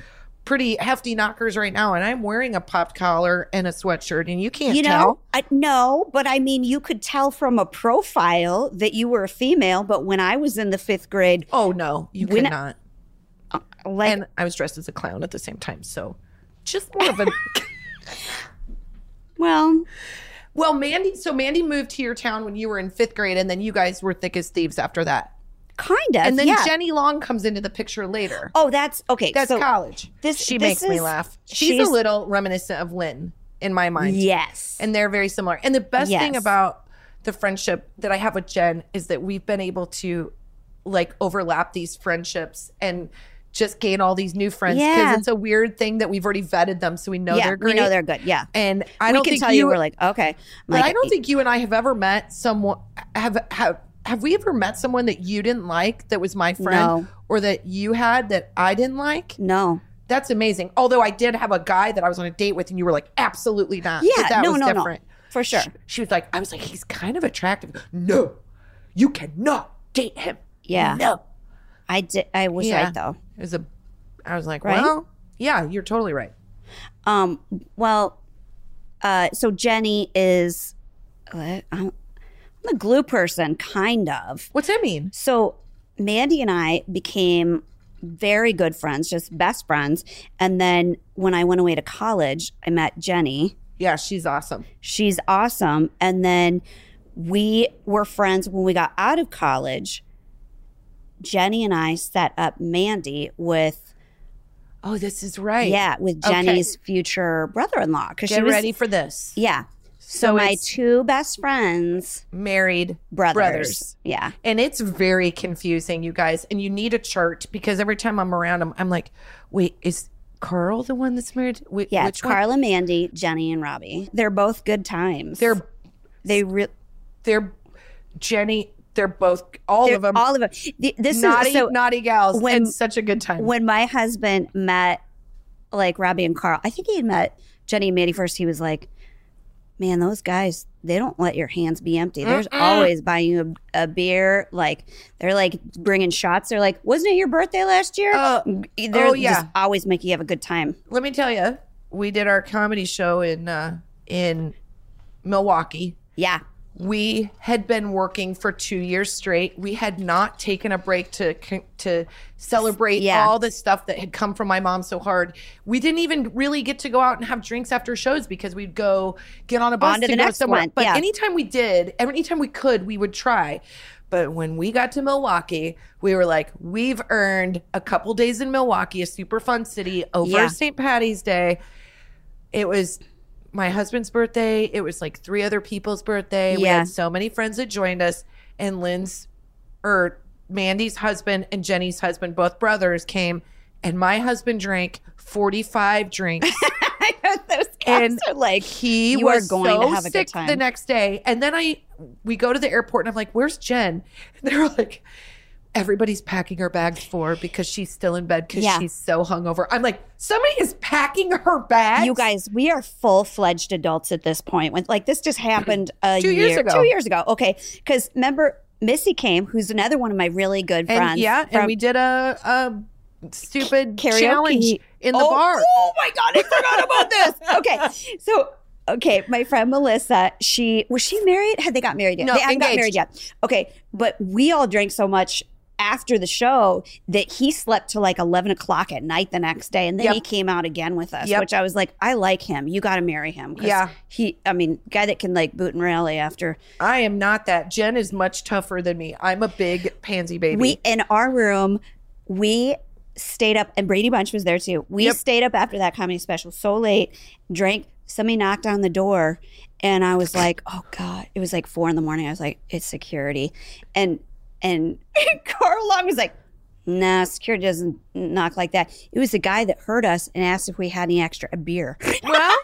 pretty hefty knockers right now, and I'm wearing a popped collar and a sweatshirt, and you can't you know, tell. I, no, but I mean, you could tell from a profile that you were a female. But when I was in the fifth grade, Oh no, you When- cannot. Uh, like and I was dressed as a clown at the same time, so just more of a. *laughs* well, well, Mandy. So Mandy moved to your town when you were in fifth grade, and then you guys were thick as thieves after that. Kind of. And then yeah. Jenny Long comes into the picture later. Oh, that's okay. That's so college. this- she this makes me laugh. She's, she's- a little reminiscent of Lynn in my mind. Yes. and they're very similar. And the best thing about the friendship that I have with Jen is that we've been able to like overlap these friendships and just gain all these new friends because Yeah. it's a weird thing that we've already vetted them, so we know yeah, they're great. we know they're good. Yeah. and I we don't can think tell you, we're like, okay. but Like, I don't think you and I have ever met someone have have have we ever met someone that you didn't like that was my friend No. or that you had that I didn't like? No. That's amazing. Although I did have a guy that I was on a date with and you were like, absolutely not. Yeah, But that no, was no, different. no. For sure. She, she was like, I was like, he's kind of attractive. No, you cannot date him. Yeah. No. I did I was Yeah. right though. It was a I was like, Right? well, yeah, you're totally right. Um well uh so Jenny is uh, I'm I'm a glue person kind of. What's that mean? So Mandy and I became very good friends, just best friends. And then when I went away to college, I met Jenny. Yeah, she's awesome. She's awesome. And then we were friends when we got out of college. Jenny and I set up Mandy with Oh, this is right. yeah with Okay. Jenny's future brother-in-law because she Get was ready for this. yeah. So, So my two best friends, Married brothers, brothers. yeah, And it's very confusing, you guys. And you need a chart because every time I'm around them, I'm like, wait, is Carl the one that's married? Wh- yeah. which It's one? Carla, Mandy, Jenny, and Robbie. They're both good times. They're they re- they're Jenny. They're both all they're- of them all of them. This naughty, is so naughty gals. when- and such a good time. when my husband met like Robbie and Carl, I think he had met Jenny and Mandy first. He was like, "Man, those guys, they don't let your hands be empty. There's always buying you a, a beer. Like they're like bringing shots. They're like, wasn't it your birthday last year? Uh, they're oh, yeah. just always make you have a good time. Let me tell you, we did our comedy show in uh, in Milwaukee. Yeah, we had been working for two years straight. We had not taken a break to to celebrate Yeah. all the stuff that had come from my mom so hard. We didn't even really get to go out and have drinks after shows because we'd go get on a bus On to to go somewhere. one, But yeah. anytime we did, anytime we could, we would try. But when we got to Milwaukee, we were like, we've earned a couple days in Milwaukee, a super fun city, over Yeah. St. Patty's Day it was my husband's birthday. It was like three other people's birthday. We had so many friends that joined us, and Lynn's or Mandy's husband and Jenny's husband, both brothers, came, and my husband drank forty five drinks. *laughs* those And are like, he was going so to have a sick good time. the next day. And then I we go to the airport and I'm like, "Where's Jen?" And they're *laughs* like, "Everybody's packing her bags for because she's still in bed because Yeah. she's so hungover." I'm like, "Somebody is packing her bags." You guys, we are full fledged adults at this point. With like this just happened a Two year, years ago. Two years ago. Okay, because remember Missy came, who's another one of my really good and friends. yeah, and we did a, a stupid Karaoke. challenge in the oh, bar. Oh my god, I forgot about this. *laughs* Okay, so okay, my friend Melissa, she was she married? Had they got married yet? No, they got engaged. married yet. Okay, but we all drank so much after the show that he slept till like 11 o'clock at night the next day and then Yep. he came out again with us Yep. which i was like i like him you got to marry him. Yeah. he i mean guy that can like boot and rally after I am not that. Jen is much tougher than me. I'm a big pansy baby. we in our room we stayed up and brady bunch was there too we Yep. stayed up after that comedy special so late drank somebody knocked on the door and i was like oh god it was like four in the morning i was like it's security and and *laughs* carl long was like nah security doesn't knock like that it was the guy that heard us and asked if we had any extra beer *laughs* well,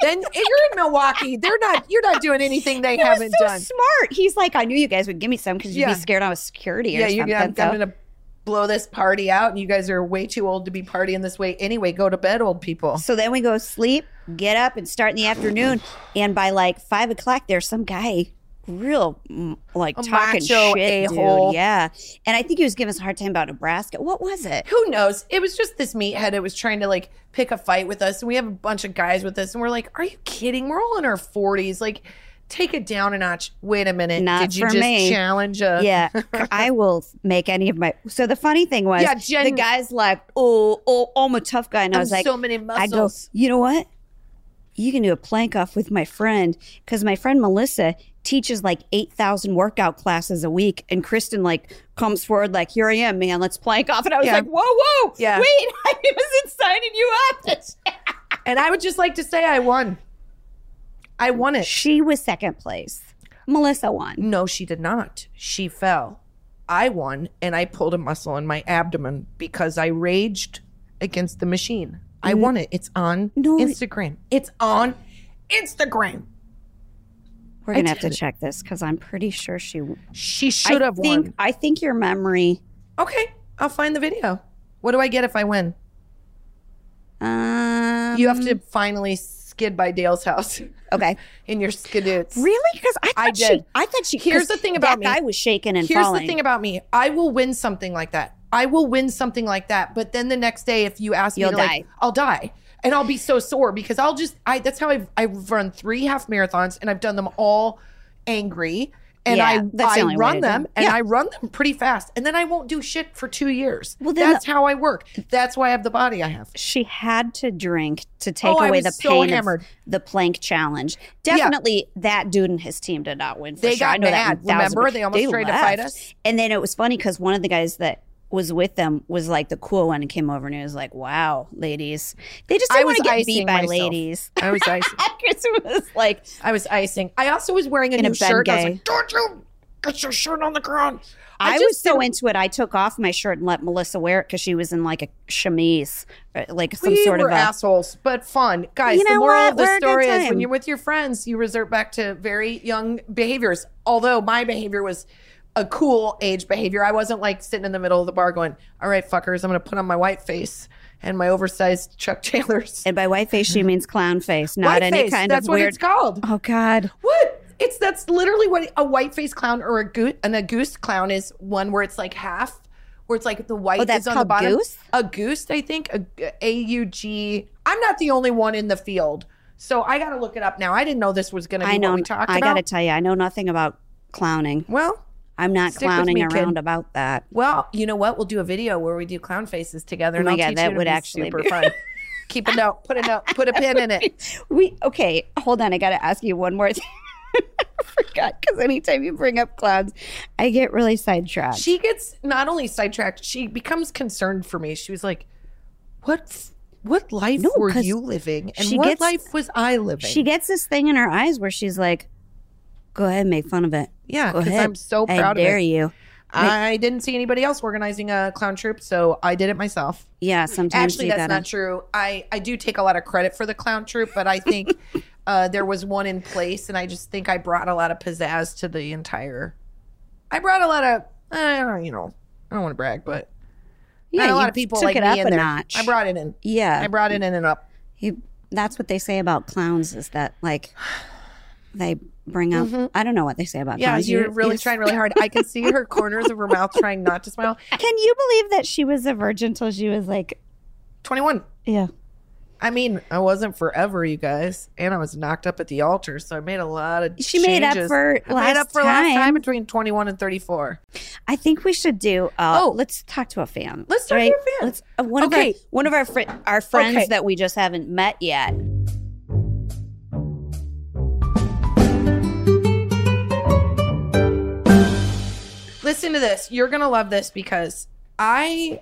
then you're in Milwaukee. They're not. You're not doing anything they *laughs* was haven't so done. smart he's like i knew you guys would give me some because you'd Yeah. be scared i was security or Yeah, you, something I'm, so- I'm gonna blow this party out, and you guys are way too old to be partying this way anyway. Go to bed, old people. So then we go sleep, get up, and start in the afternoon. And by like five o'clock, there's some guy, real mm, like A talking shit, dude. a-hole. Yeah, and I think he was giving us a hard time about Nebraska. What was it? who knows? It was just this meathead that was trying to like pick a fight with us. And we have a bunch of guys with us, and we're like, "Are you kidding? We're all in our forties. Like, take it down a notch. Wait a minute. Not Did you just me. challenge a Yeah, *laughs* I will make any of my. So the funny thing was, Yeah, Jen- the guy's like, "Oh, oh, oh, I'm a tough guy," and I I'm was like, so many I go, muscles. you know what? You can do a plank off with my friend because my friend Melissa teaches like 8,000 workout classes a week. And Kristen like comes forward like, here I am, man, let's plank off. And I was Yeah. like, whoa, whoa. Yeah. Wait, *laughs* I wasn't signing you up. *laughs* And I would just like to say I won. I won it. she was second place. Melissa won. No, she did not. She fell. I won, and I pulled a muscle in my abdomen because I raged against the machine. I mm. won it. It's on No. Instagram. It's on Instagram. We're going to have to check this because I'm pretty sure she She should I have think, won. I think your memory. Okay, I'll find the video. What do I get if I win? Um, You have to finally skid by Dale's house *laughs* Okay. *laughs* in your skidoots. Really? Because I thought I she. did. I thought she. Here's the thing about that me. guy was shaking and Here's falling. the thing about me. I will win something like that. I will win something like that. But then the next day, if you ask You'll me to like. I'll die. And I'll be so sore because I'll just I that's how I've I've run three half marathons and I've done them all angry. and Yeah, I that's I run them and Yeah. I run them pretty fast, and then I won't do shit for two years. Well, then that's how I work. That's why I have the body I have. she had to drink to oh, take Oh, away the so pain hammered. of the plank challenge. Definitely, that dude and his team did not win. For They sure. I got know mad. thousand Remember? They almost tried to fight us. And then it was funny because one of the guys that was with them was like the cool one and came over and he was like, "Wow, ladies, they just didn't want to get beat by myself. ladies." I was *laughs* icing. Chris was like, I was icing. I also was wearing a In a new bed shirt. I was like, "Don't you get your shirt on the ground?" I, just was so into it. I took off my shirt and let Melissa wear it because she was in like a chemise, uh, like some we sort of a. assholes, but fun, guys. You the know moral what? of the We're story is: when you're with your friends, you resort back to very young behaviors. Although my behavior was a cool age behavior, I wasn't like sitting in the middle of the bar going, "All right, fuckers, I'm going to put on my white face and my oversized Chuck Taylors." And by white face, she *laughs* means clown face, not white any face. kind That's of weird. What it's called. Oh God. What? It's that's literally what a white face clown or a goose and a goose clown is one where it's like half, where it's like the white Oh, that's is on the bottom. goose? A goose, I think. A A U G. I'm not the only one in the field, so I got to look it up now. I didn't know this was going to be I know. what we talked I about. got to tell you, I know nothing about clowning. well, I'm not Stick clowning me, kid. around about that. well, you know what? We'll do a video where we do clown faces together. Oh and I'll God, teach that you. Would be actually super be- fun. *laughs* *laughs* Keep a note. Put a note. Put a pin in it. *laughs* We okay. Hold on, I got to ask you one more thing. I forgot because anytime you bring up clowns, I get really sidetracked. She gets not only sidetracked, she becomes concerned for me. She was like, "What? What life No, were you living, and what gets- life was I living?" she gets this thing in her eyes where she's like, "Go ahead, make fun of it. Yeah, Go 'cause ahead. I'm so I proud of dare it. you." I didn't see anybody else organizing a clown troop, so I did it myself. Yeah, sometimes Actually, you that's gotta. not true. I I do take a lot of credit for the clown troop, but I think *laughs* uh, there was one in place, and I just think I brought a lot of pizzazz to the entire. I brought a lot of, uh, you know, I don't want to brag, but yeah, a lot of people took like it me up in a there. notch. I brought it in. yeah, I brought it in and up. You, that's what they say about clowns is that like they bring up. I don't know what they say about Mm-hmm. Yeah, clowns. you're really trying really *laughs* hard. I can see her corners of her mouth trying not to smile. *laughs* Can you believe that she was a virgin till she was like, 21. yeah. I mean, I wasn't forever, you guys, and I was knocked up at the altar, so I made a lot of. She made up for I made last up for last time. time between 21 and 34. I think we should do. Uh, Oh. let's talk to a fan. Let's talk to a fan. Let's uh, one Okay. of our one of our fri- our friends Okay. that we just haven't met yet. Listen to this. You're going to love this because I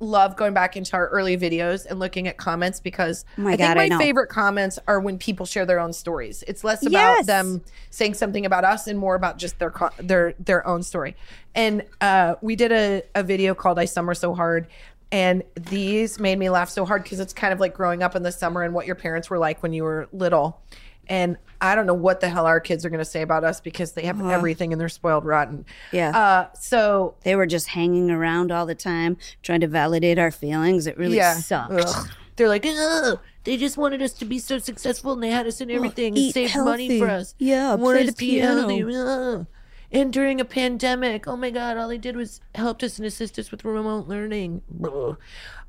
love going back into our early videos and looking at comments because Oh my I think my I favorite comments are when people share their own stories. It's less about Yes. them saying something about us and more about just their their their own story. And uh, we did a, a video called "I Summer So Hard." And these made me laugh so hard because it's kind of like growing up in the summer and what your parents were like when you were little. And I don't know what the hell our kids are going to say about us because they have everything and they're spoiled rotten. Yeah. Uh, so They were just hanging around all the time, trying to validate our feelings. It really yeah, sucked. Ugh. They're like, oh, they just wanted us to be so successful and they had us in everything and eat saved money for us. Yeah, wanted play the healthy. piano. And during a pandemic, oh my God, all they did was helped us and assist us with remote learning.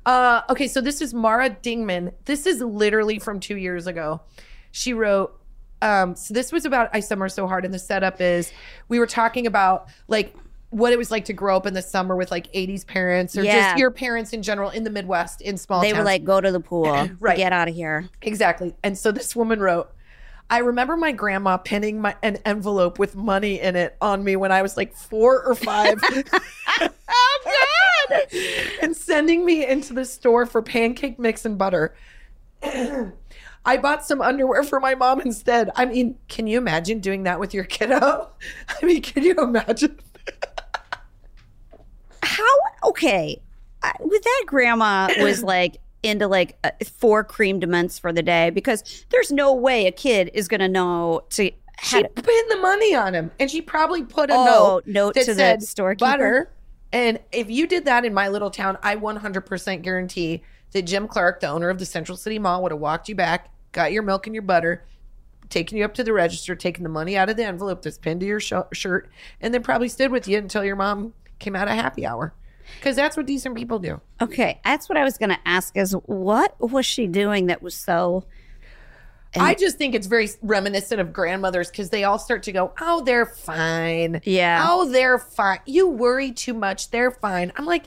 Uh, okay, so this is Mara Dingman. This is literally from two years ago. She wrote, um, so this was about I Summer So Hard, and the setup is we were talking about like what it was like to grow up in the summer with like 80s parents or Yeah. just your parents in general in the Midwest in small They were towns. like, "Go to the pool, *clears throat* Right. Get out of here." Exactly. And so this woman wrote, I remember my grandma pinning my an envelope with money in it on me when I was like four or five. *laughs* *laughs* oh God! And sending me into the store for pancake mix and butter. *clears throat* I bought some underwear for my mom instead. I mean, can you imagine doing that with your kiddo? *laughs* I mean, can you imagine? How okay? I, with that, grandma was *clears throat* like into like uh, four creamed mints for the day because there's no way a kid is gonna know to. She to, pinned the money on him, and she probably put a Oh, note, note that to the said storekeeper? butter. And if you did that in my little town, I 100% guarantee that Jim Clark, the owner of the Central City Mall, would have walked you back, got your milk and your butter, taken you up to the register, taken the money out of the envelope that's pinned to your sh- shirt, and then probably stood with you until your mom came out of happy hour. Because that's what decent people do. okay, that's what I was gonna ask. Is what was she doing that was so? I just think it's very reminiscent of grandmothers because they all start to go, "Oh, they're fine." Yeah. Oh, they're fine. You worry too much. They're fine. I'm like,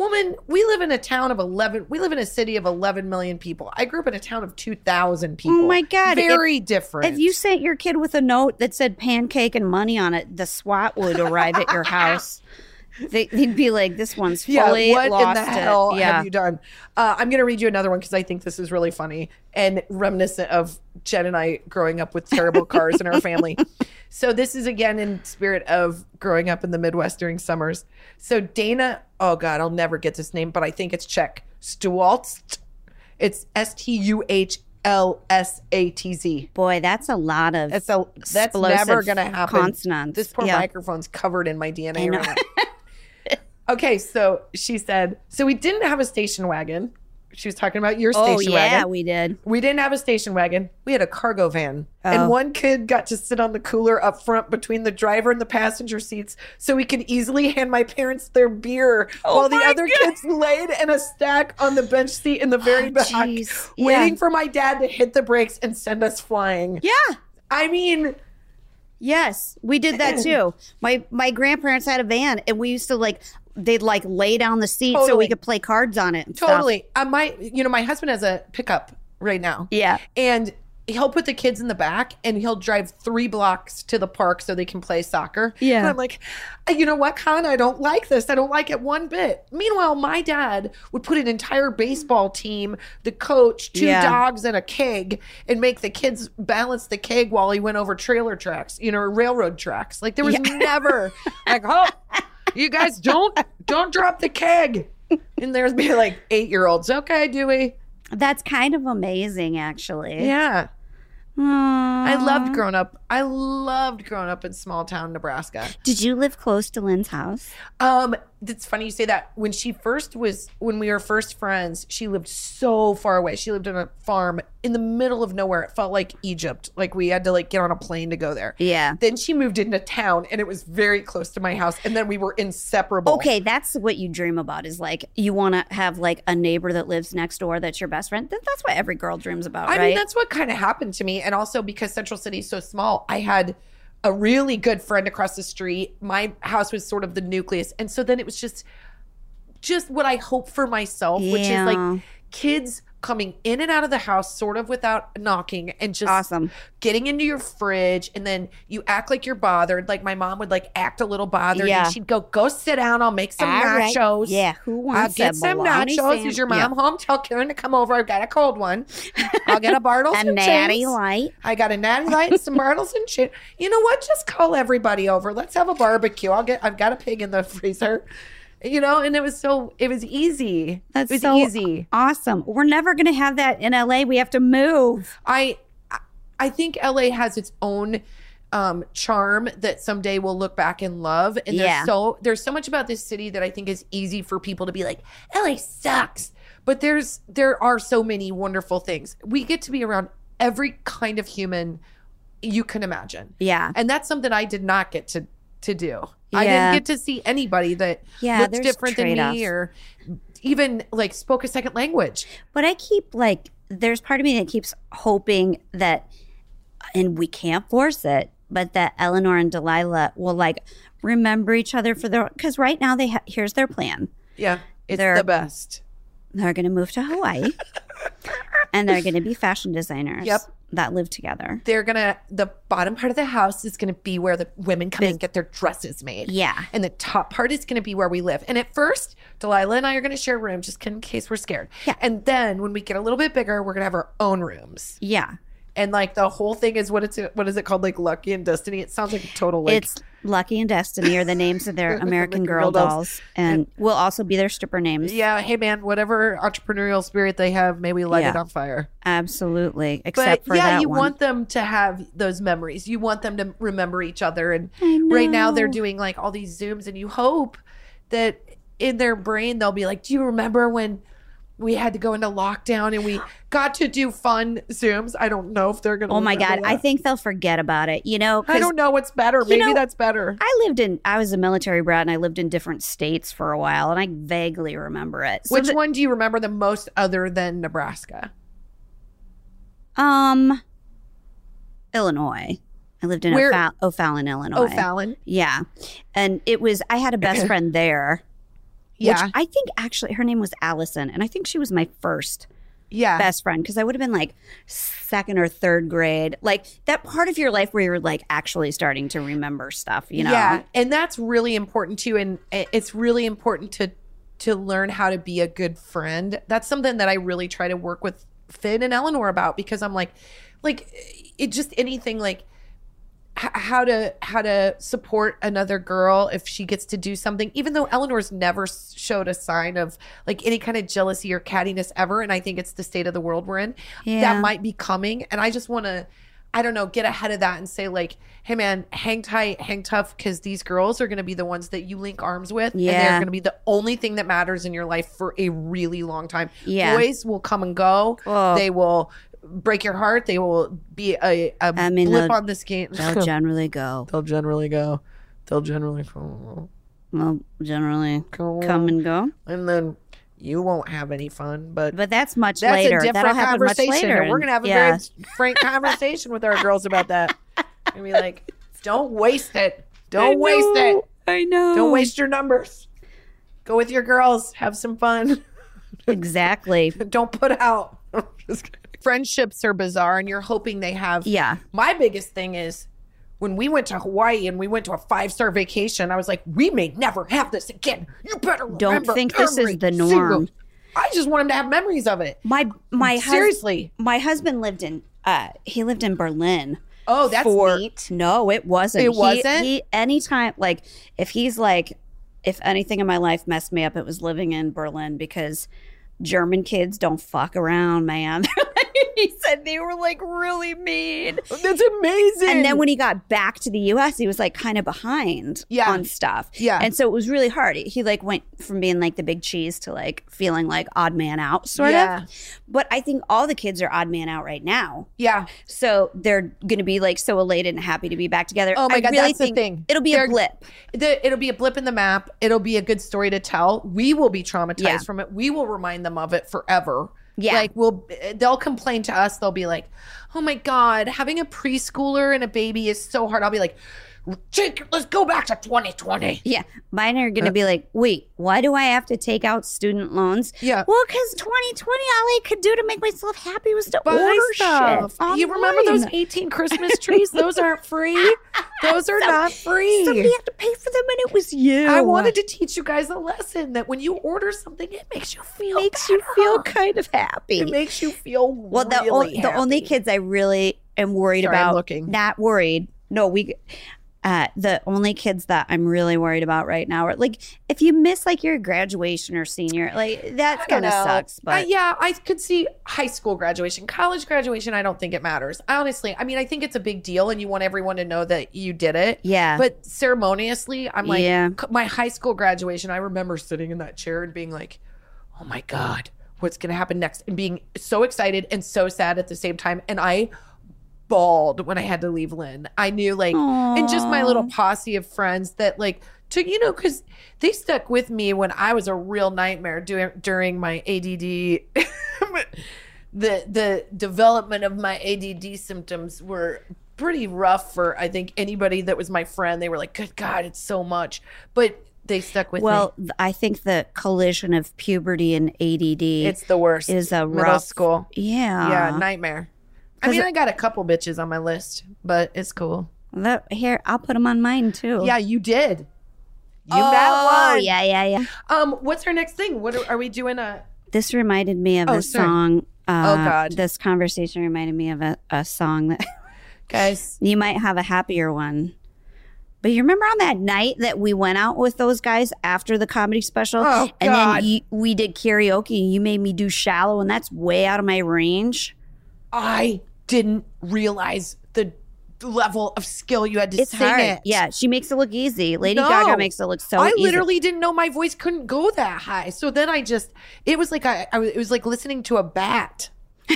woman, we live in a town of 11. We live in a city of 11 million people. I grew up in a town of 2,000 people. Oh my God. Very different. If you sent your kid with a note that said pancake and money on it, the SWAT would arrive at your *laughs* house. They, would be like, "This one's fully yeah, what lost in the it." hell yeah. have you done? Uh, I'm going to read you another one because I think this is really funny and reminiscent of Jen and I growing up with terrible cars in our *laughs* family. So this is again in spirit of growing up in the Midwest during summers. So Dana, oh God, I'll never get this name, but I think it's Czech. Stualtz. It's S T U H L S A T Z. Boy, that's a lot of That's a that's never gonna happen. Consonants. This poor Yeah. microphone's covered in my DNA right. *laughs* okay, so she said, so we didn't have a station wagon. She was talking about your oh, station Oh yeah, wagon. Yeah, we did. We didn't have a station wagon. We had a cargo van. Oh. And one kid got to sit on the cooler up front between the driver and the passenger seats so we could easily hand my parents their beer oh while the Oh other kids laid in a stack on the bench seat in the very Oh, back. Yeah. waiting for my dad to hit the brakes and send us flying. Yeah. I mean, Yes, we did that too. My my grandparents had a van, and we used to like they'd like lay down the seat so we could play cards on it. Totally. Uh, my, you know, my husband has a pickup right now. Yeah. And he'll put the kids in the back and he'll drive three blocks to the park so they can play soccer. Yeah. And I'm like, "Uh, you know what, Con? I don't like this. I don't like it one bit. Meanwhile, my dad would put an entire baseball team, the coach, two Yeah. dogs, and a keg and make the kids balance the keg while he went over trailer tracks, you know, railroad tracks. Like there was *laughs* never like, oh, you guys don't don't drop the keg. And there's be like eight year olds. Okay, Dewey. That's kind of amazing, actually. Yeah. I loved growing up. I loved growing up in small town Nebraska. Did you live close to Lynn's house? Um, it's funny you say that. When she first was, when we were first friends, she lived so far away. She lived on a farm in the middle of nowhere. It felt like Egypt. Like we had to like get on a plane to go there. Yeah. Then she moved into town, and it was very close to my house. And then we were inseparable. Okay, that's what you dream about. Is like you want to have like a neighbor that lives next door that's your best friend. That's what every girl dreams about, I right? mean, that's what kind of happened to me. And also because Central City is so small, I had a really good friend across the street. My house was sort of the nucleus. And so then it was just just what I hope for myself, which is like kids coming in and out of the house sort of without knocking and just Awesome. getting into your fridge and then you act like you're bothered like my mom would like act a little bothered Yeah. and she'd go go sit down i'll make some All right. nachos Yeah, who I'll wants get some nachos is your mom home tell karen to come over i've got a cold one i'll get a *laughs* bartles a and natty light. I got a natty light and some *laughs* Bartles and shit. You know what? Just call everybody over. Let's have a barbecue. I'll get. I've got a pig in the freezer. You know, and it was so. It was easy. That's it was so easy. awesome. We're never gonna have that in LA. We have to move. I, I think LA has its own um charm that someday we'll look back and love and Yeah. there's so there's so much about this city that I think is easy for people to be like LA sucks but there's there are so many wonderful things we get to be around every kind of human you can imagine Yeah. and that's something I did not get to to do. I didn't get to see anybody that Yeah, looked different than me or even like spoke a second language. But I keep like, there's part of me that keeps hoping that, and we can't force it, but that Eleanor and Delilah will like remember each other for their, because right now they ha- here's their plan. Yeah, it's They're- the best. They're going to move to Hawaii, *laughs* and they're going *laughs* to be fashion designers. Yep. That live together. They're gonna the bottom part of the house is gonna be where the women come and get their dresses made. Yeah. And the top part is gonna be where we live. And at first, Delilah and I are gonna share a room just in case we're scared. Yeah. And then when we get a little bit bigger, we're gonna have our own rooms. Yeah. And like the whole thing is what it's what is it called? Like Lucky and Destiny. It sounds like a total like it's Lucky and Destiny are the names of their *laughs* American Girl dolls. dolls, and will also be their stripper names. Yeah, hey man, whatever entrepreneurial spirit they have, may we light it on fire. Absolutely. Except But for yeah, you one. want them to have those memories. You want them to remember each other. And right now they're doing like all these zooms, and you hope that in their brain they'll be like, "Do you remember when?" We had to go into lockdown and we got to do fun Zooms. I don't know if they're going to. Oh my God. I think they'll forget about it. You know, i don't know what's better. Maybe know, that's better. I lived in, I was a military brat and I lived in different states for a while and I vaguely remember it. So Which the- one do you remember the most other than Nebraska? Um, Illinois. I lived in Where- O'Fallon, Illinois. O'Fallon. Yeah, and it was. I had a best *laughs* friend there. Yeah. Which I think actually her name was Allison, and I think she was my first Yeah. best friend because I would have been like second or third grade, like that part of your life where you're like actually starting to remember stuff. You know? Yeah, and that's really important too. And it's really important to to learn how to be a good friend. That's something that I really try to work with Finn and Eleanor about because I'm like, like it just anything like h- how to how to support another girl if she gets to do something even though eleanor's never showed a sign of like any kind of jealousy or cattiness ever and i think it's the state of the world we're in Yeah. that might be coming and i just want to i don't know get ahead of that and say like hey man hang tight hang tough because these girls are going to be the ones that you link arms with and they're going to be the only thing that matters in your life for a really long time Yeah. boys will come and go Oh. they will break your heart they will be a, a I mean, blip they'll- on this game *laughs* They'll generally go. They'll generally go. They'll generally go. Well, generally Go. come and go. And then you won't have any fun, but But that's much that's later. a different That'll happen much conversation. later. And we're gonna have a yeah. very frank *laughs* conversation with our girls about that. And be like, *laughs* don't waste it. Don't waste it. I know. Don't waste your numbers. Go with your girls. Have some fun. Exactly. don't put out. Just kidding. Friendships are bizarre, and you're hoping they have. Yeah. My biggest thing is when we went to Hawaii and we went to a five star vacation, I was like, we may never have this again. You better Don't think this is the single-" norm. I just want him to have memories of it. My my hus- Seriously. my husband lived in uh he lived in Berlin. Oh, that's for neat. no, it wasn't. It He- wasn't? He, anytime like if he's like if anything in my life messed me up, it was living in Berlin because German kids don't fuck around, man. *laughs* *laughs* he said they were like really mean. That's amazing. And then when he got back to the US, he was like kind of behind Yeah. on stuff. Yeah. And so it was really hard. He like went from being like the big cheese to like feeling like odd man out, sort Yeah. of. But I think all the kids are odd man out right now. yeah. So they're going to be like so elated and happy to be back together. Oh my I God, really that's the thing. It'll be They're- a blip. The, it'll be a blip in the map. It'll be a good story to tell. We will be traumatized Yeah. from it. We will remind them of it forever. Yeah. Like we'll they'll complain to us. They'll be like, "Oh my god, having a preschooler and a baby is so hard." I'll be like, "Jake, let's go back to 2020." Yeah. Mine are going to be like, wait, why do I have to take out student loans? Yeah. Well, because 2020, all I could do to make myself happy was to Buy order stuff. shit. You remember those 18 Christmas trees? Those aren't *laughs* free. Those are not free. Somebody had to pay for them, and it was you. I wanted to teach you guys a lesson that when you order something, it makes you feel makes you feel kind of happy. It makes you feel well, the, really o- the only kids I really am worried Sorry, I'm about, looking. not worried. No, we. Uh, the only kids that I'm really worried about right now are like if you miss like your graduation or senior, like that kind of sucks. But Uh, yeah, I could see high school graduation, college graduation. I don't think it matters. I honestly, I mean, I think it's a big deal, and you want everyone to know that you did it. Yeah. But ceremoniously, I'm like, Yeah. my high school graduation. I remember sitting in that chair and being like, "Oh my god, what's gonna happen next?" And being so excited and so sad at the same time. And I bawled when I had to leave Lynn. I knew like, and just my little posse of friends that like took, you know, because they stuck with me when I was a real nightmare during my ADD. *laughs* the the development of my ADD symptoms were pretty rough for I think anybody that was my friend. They were like, "Good God, it's so much," but they stuck with well, me. th- I think the collision of puberty and ADD It's the worst. is a middle rough school. Yeah, yeah, nightmare. I mean, I got a couple bitches on my list, but it's cool. That, here, I'll put them on mine too. Yeah, you did. You oh, met one. yeah, yeah, yeah. Um, what's our next thing? What are, are we doing? A This reminded me of Oh, a sorry. song. Uh, Oh, God. This conversation reminded me of a, a song that *laughs* guys. you might have a happier one. But you remember on that night that we went out with those guys after the comedy special, Oh, and God. then you, we did karaoke, and you made me do "Shallow," and that's way out of my range. I didn't realize the level of skill you had to It's sing hard. it. Yeah, she makes it look easy. Lady No. Gaga makes it look so I easy. literally didn't know my voice couldn't go that high. So then I just, it was like I, I was, it was like listening to a bat. *laughs*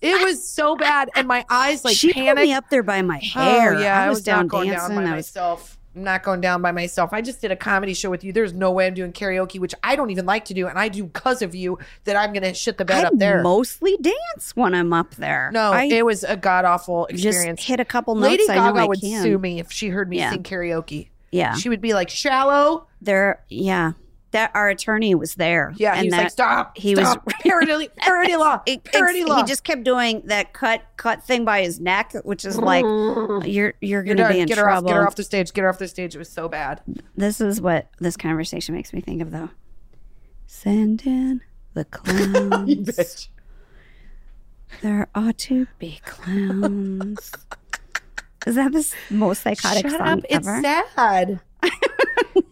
it was so bad, and my eyes like she panicked. me up there by my oh, hair. Oh yeah, I was, not down dancing. down by I was myself. I'm not going down by myself. I just did a comedy show with you. There's no way I'm doing karaoke, which I don't even like to do, and I do because of you. That I'm gonna shit the bed I up there. mostly dance when I'm up there. no, I it was a god awful just experience. hit a couple notes. Lady Gaga I would can. sue me if she heard me Yeah. sing karaoke. Yeah, She would be like, "Shallow." there. Yeah, that our attorney was there. Yeah, and he was that, like, "Stop." he was- stop. *laughs* parody, parody law, *laughs* parody law. He just kept doing that cut cut thing by his neck, which is like *laughs* you're you're You're gonna done. be in Get her off. trouble. Get her off the stage. Get her off the stage. It was so bad. This is what this conversation makes me think of, though. Send in the clowns. there ought to be clowns. Is that the most psychotic Shut song up. It's sad.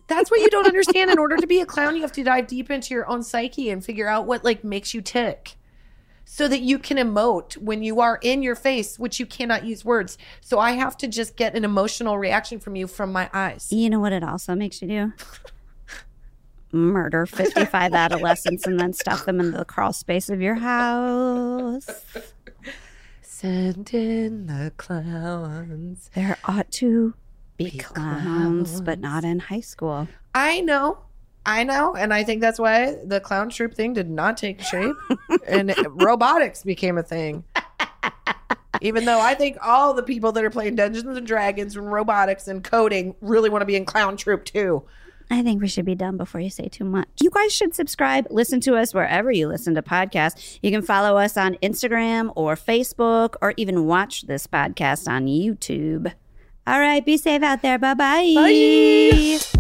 That's what you don't understand. In order to be a clown, you have to dive deep into your own psyche and figure out what like makes you tick. So that you can emote when you are in your face, which you cannot use words. So I have to just get an emotional reaction from you from my eyes. You know what it also makes you do? Murder 55 *laughs* adolescents and then stuff them in the crawl space of your house. Send in the clowns. There ought to be clowns, but not in high school. I know. I know. And I think that's why the clown troupe thing did not take shape and *laughs* robotics became a thing. Even though I think all the people that are playing Dungeons and Dragons and robotics and coding really want to be in clown troupe too. I think we should be done before you say too much. You guys should subscribe, listen to us wherever you listen to podcasts. You can follow us on Instagram or Facebook or even watch this podcast on YouTube. All right, be safe out there. Bye-bye. Bye.